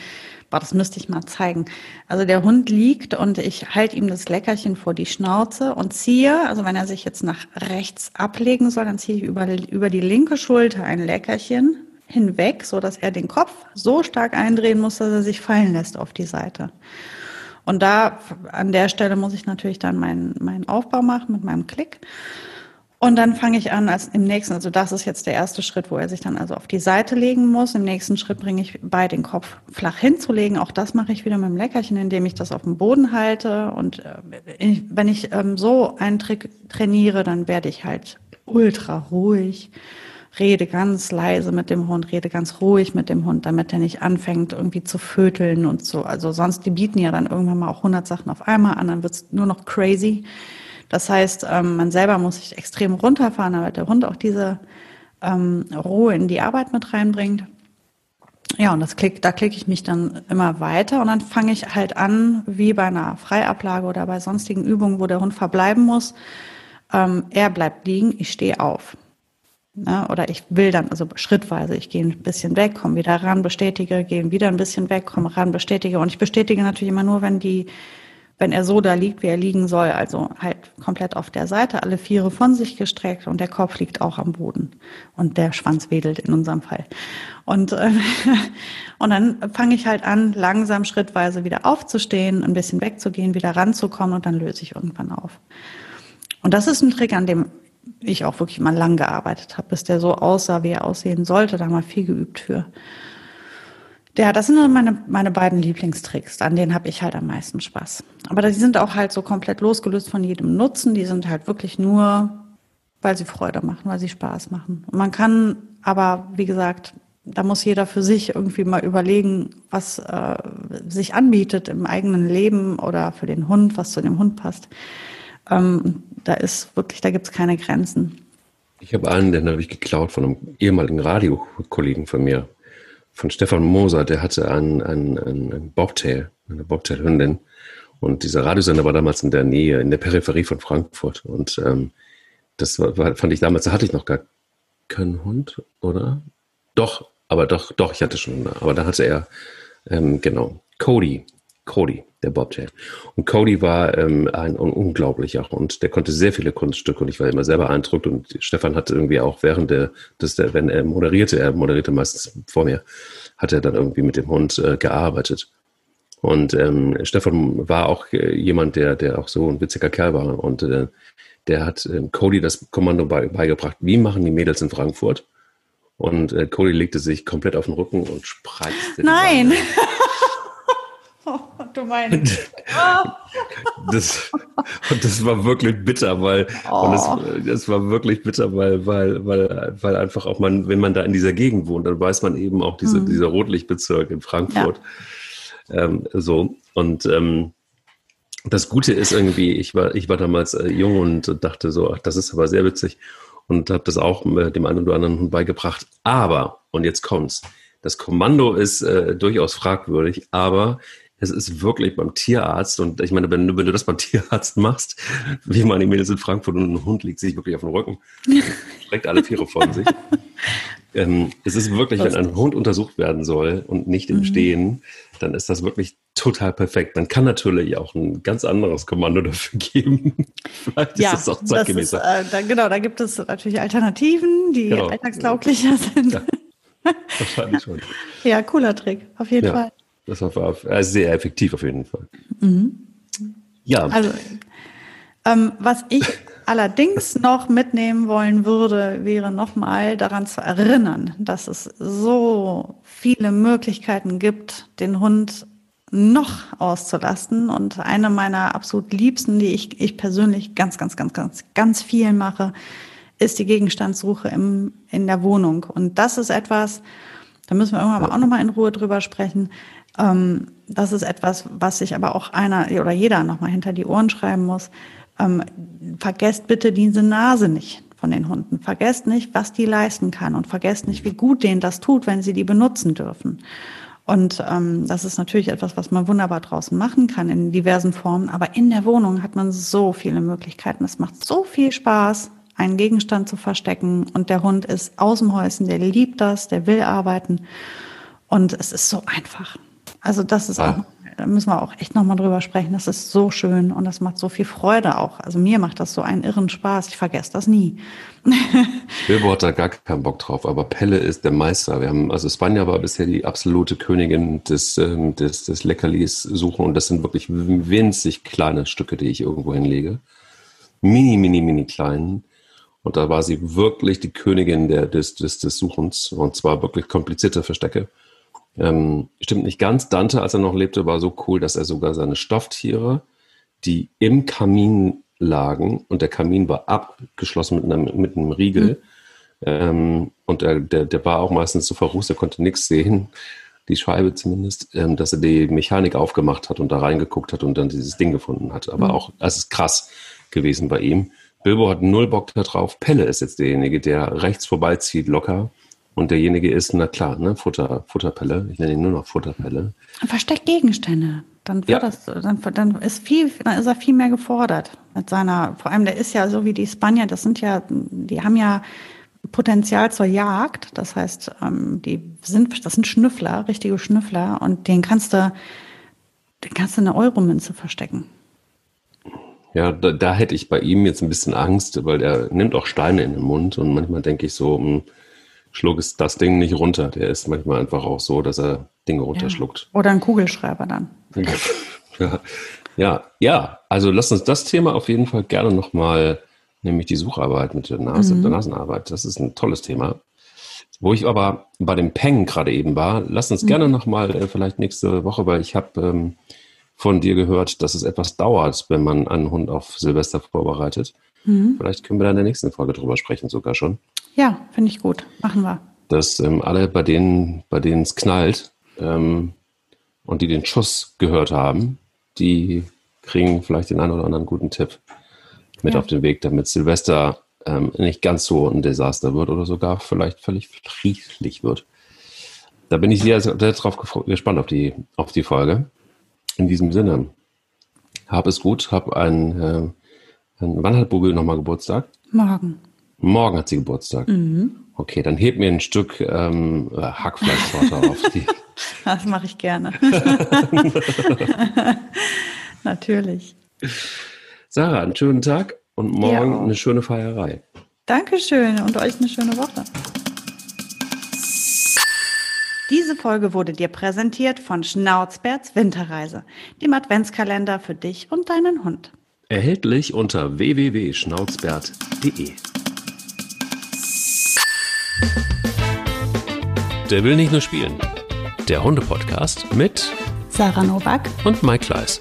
Boah, das müsste ich mal zeigen. Also der Hund liegt und ich halte ihm das Leckerchen vor die Schnauze und ziehe, also wenn er sich jetzt nach rechts ablegen soll, dann ziehe ich über, über die linke Schulter ein Leckerchen hinweg, so dass er den Kopf so stark eindrehen muss, dass er sich fallen lässt auf die Seite. Und da, an der Stelle muss ich natürlich dann meinen, meinen Aufbau machen mit meinem Klick. Und dann fange ich an, als im nächsten, also das ist jetzt der erste Schritt, wo er sich dann also auf die Seite legen muss. Im nächsten Schritt bringe ich bei, den Kopf flach hinzulegen. Auch das mache ich wieder mit dem Leckerchen, indem ich das auf dem Boden halte. Und äh, wenn ich ähm, so einen Trick trainiere, dann werde ich halt ultra ruhig, rede ganz leise mit dem Hund, rede ganz ruhig mit dem Hund, damit er nicht anfängt, irgendwie zu föteln und so. Also sonst, die bieten ja dann irgendwann mal auch 100 Sachen auf einmal an, dann wird's nur noch crazy. Das heißt, ähm, man selber muss sich extrem runterfahren, damit der Hund auch diese ähm, Ruhe in die Arbeit mit reinbringt. Ja, und das klick, da klicke ich mich dann immer weiter und dann fange ich halt an, wie bei einer Freiablage oder bei sonstigen Übungen, wo der Hund verbleiben muss. Ähm, er bleibt liegen, ich stehe auf. Ne? Oder ich will dann, also schrittweise, ich gehe ein bisschen weg, komme wieder ran, bestätige, gehe wieder ein bisschen weg, komme ran, bestätige. Und ich bestätige natürlich immer nur, wenn die wenn er so da liegt, wie er liegen soll, also halt komplett auf der Seite, alle Viere von sich gestreckt und der Kopf liegt auch am Boden und der Schwanz wedelt in unserem Fall. Und, äh, und dann fange ich halt an, langsam schrittweise wieder aufzustehen, ein bisschen wegzugehen, wieder ranzukommen und dann löse ich irgendwann auf. Und das ist ein Trick, an dem ich auch wirklich mal lang gearbeitet habe, bis der so aussah, wie er aussehen sollte, da mal viel geübt für. Ja, das sind meine, meine beiden Lieblingstricks. An denen habe ich halt am meisten Spaß. Aber die sind auch halt so komplett losgelöst von jedem Nutzen. Die sind halt wirklich nur weil sie Freude machen, weil sie Spaß machen. Und man kann aber, wie gesagt, da muss jeder für sich irgendwie mal überlegen, was äh, sich anbietet im eigenen Leben oder für den Hund, was zu dem Hund passt. Ähm, da ist wirklich, da gibt es keine Grenzen. Ich habe einen, den habe ich geklaut von einem ehemaligen Radiokollegen von mir, von Stefan Moser, der hatte einen, einen, einen Bobtail, eine Bobtail-Hündin. Und dieser Radiosender war damals in der Nähe, in der Peripherie von Frankfurt. Und ähm, das war, fand ich damals, da hatte ich noch gar keinen Hund, oder? Doch, aber doch, doch, ich hatte schon, aber da hatte er, ähm, genau, Cody, Cody, der Bobtail. Und Cody war ähm, ein, unglaublicher Hund. Der konnte sehr viele Kunststücke und ich war immer selber beeindruckt. Und Stefan hatte irgendwie auch während der, des, der, wenn er moderierte, er moderierte meistens vor mir, hat er dann irgendwie mit dem Hund äh, gearbeitet. Und ähm, Stefan war auch äh, jemand, der, der auch so ein witziger Kerl war. Und äh, der hat äh, Cody das Kommando bei, beigebracht, wie machen die Mädels in Frankfurt? Und äh, Cody legte sich komplett auf den Rücken und spreizte. Nein! Oh, du meinst. das, und das war wirklich bitter, weil oh. und das, das, war wirklich bitter, weil, weil, weil, weil einfach auch man, wenn man da in dieser Gegend wohnt, dann weiß man eben auch diese, hm. dieser Rotlichtbezirk in Frankfurt. Ja. Ähm, so. Und ähm, das Gute ist irgendwie, ich war, ich war damals äh, jung und dachte so, ach, das ist aber sehr witzig und habe das auch äh, dem einen oder anderen beigebracht. Aber, und jetzt kommt's, das Kommando ist äh, durchaus fragwürdig, aber es ist wirklich beim Tierarzt, und ich meine, wenn, wenn du das beim Tierarzt machst, wie meine Mädels in Frankfurt und ein Hund liegt sich wirklich auf dem Rücken, streckt alle Tiere von sich. Ähm, es ist wirklich, wenn ein Hund untersucht werden soll und nicht im mhm. Stehen, dann ist das wirklich total perfekt. Man kann natürlich auch ein ganz anderes Kommando dafür geben. Vielleicht ja, ist das auch zeitgemäßer. Das ist, äh, da, genau, da gibt es natürlich Alternativen, die genau. alltagstauglicher sind. Ja, wahrscheinlich schon. ja, cooler Trick, auf jeden ja, Fall. Das war also sehr effektiv auf jeden Fall. Mhm. Ja. Also, ähm, was ich allerdings noch mitnehmen wollen würde, wäre nochmal daran zu erinnern, dass es so viele Möglichkeiten gibt, den Hund noch auszulasten. Und eine meiner absolut liebsten, die ich, ich persönlich ganz, ganz, ganz, ganz, ganz viel mache, ist die Gegenstandssuche im, in der Wohnung. Und das ist etwas, da müssen wir irgendwann aber auch nochmal in Ruhe drüber sprechen. Ähm, das ist etwas, was sich aber auch einer oder jeder nochmal hinter die Ohren schreiben muss. Ähm, vergesst bitte diese Nase nicht von den Hunden. Vergesst nicht, was die leisten kann und vergesst nicht, wie gut denen das tut, wenn sie die benutzen dürfen. Und ähm, das ist natürlich etwas, was man wunderbar draußen machen kann in diversen Formen. Aber in der Wohnung hat man so viele Möglichkeiten. Es macht so viel Spaß, einen Gegenstand zu verstecken. Und der Hund ist aus dem Häuschen, der liebt das, der will arbeiten. Und es ist so einfach. Also das ist ah. auch da müssen wir auch echt nochmal drüber sprechen. Das ist so schön und das macht so viel Freude auch. Also mir macht das so einen irren Spaß. Ich vergesse das nie. Bilbo hat da gar keinen Bock drauf, aber Pelle ist der Meister. Wir haben, also Spanja war bisher die absolute Königin des, ähm, des, des Leckerlis suchen und das sind wirklich winzig kleine Stücke, die ich irgendwo hinlege. Mini, mini, mini kleinen. Und da war sie wirklich die Königin der, des, des, des Suchens und zwar wirklich komplizierte Verstecke. Ähm, stimmt nicht ganz. Dante, als er noch lebte, war so cool, dass er sogar seine Stofftiere, die im Kamin lagen, und der Kamin war abgeschlossen mit einem, mit einem Riegel, mhm. ähm, und der, der, der war auch meistens so verrußt, er konnte nichts sehen, die Scheibe zumindest, ähm, dass er die Mechanik aufgemacht hat und da reingeguckt hat und dann dieses Ding gefunden hat. Aber mhm. auch, das ist krass gewesen bei ihm. Bilbo hat null Bock da drauf. Pelle ist jetzt derjenige, der rechts vorbeizieht, locker und derjenige ist, na klar, ne, Futter, Futterpelle. Ich nenne ihn nur noch Futterpelle. Versteckt Gegenstände. Dann, wird ja. das, dann, dann, ist viel, dann ist er viel mehr gefordert mit seiner, vor allem der ist ja so wie die Spanier, das sind ja, die haben ja Potenzial zur Jagd. Das heißt, ähm, die sind, das sind Schnüffler, richtige Schnüffler und den kannst du, den kannst du eine Euromünze verstecken. Ja, da, da hätte ich bei ihm jetzt ein bisschen Angst, weil der nimmt auch Steine in den Mund und manchmal denke ich so, hm, schlug es das Ding nicht runter. Der ist manchmal einfach auch so, dass er Dinge runterschluckt. Ja. Oder ein Kugelschreiber dann. ja. ja, ja. Also lass uns das Thema auf jeden Fall gerne nochmal, nämlich die Sucharbeit mit der Nase, mhm. der Nasenarbeit. Das ist ein tolles Thema. Wo ich aber bei dem Peng gerade eben war, lass uns mhm. gerne nochmal äh, vielleicht nächste Woche, weil ich habe ähm, von dir gehört, dass es etwas dauert, wenn man einen Hund auf Silvester vorbereitet. Mhm. Vielleicht können wir da in der nächsten Folge drüber sprechen, sogar schon. Ja, finde ich gut. Machen wir. Dass ähm, alle, bei denen, bei denen es knallt ähm, und die den Schuss gehört haben, die kriegen vielleicht den einen oder anderen guten Tipp mit ja. auf den Weg, damit Silvester ähm, nicht ganz so ein Desaster wird oder sogar vielleicht völlig friedlich wird. Da bin ich sehr, sehr drauf gespannt auf die, auf die Folge. In diesem Sinne, hab es gut, hab ein, äh, ein wann hat Bugel nochmal Geburtstag? Morgen. Morgen hat sie Geburtstag. Mhm. Okay, dann heb mir ein Stück ähm, Hackfleischtorte auf die. Das mache ich gerne. Natürlich. Sarah, einen schönen Tag und morgen ja. eine schöne Feierei. Dankeschön und euch eine schöne Woche. Diese Folge wurde dir präsentiert von Schnauzbärts Winterreise, dem Adventskalender für dich und deinen Hund. Erhältlich unter www.schnauzbärt.de. Der will nicht nur spielen. Der Hunde-Podcast mit Sarah Novak und Mike Kleiss.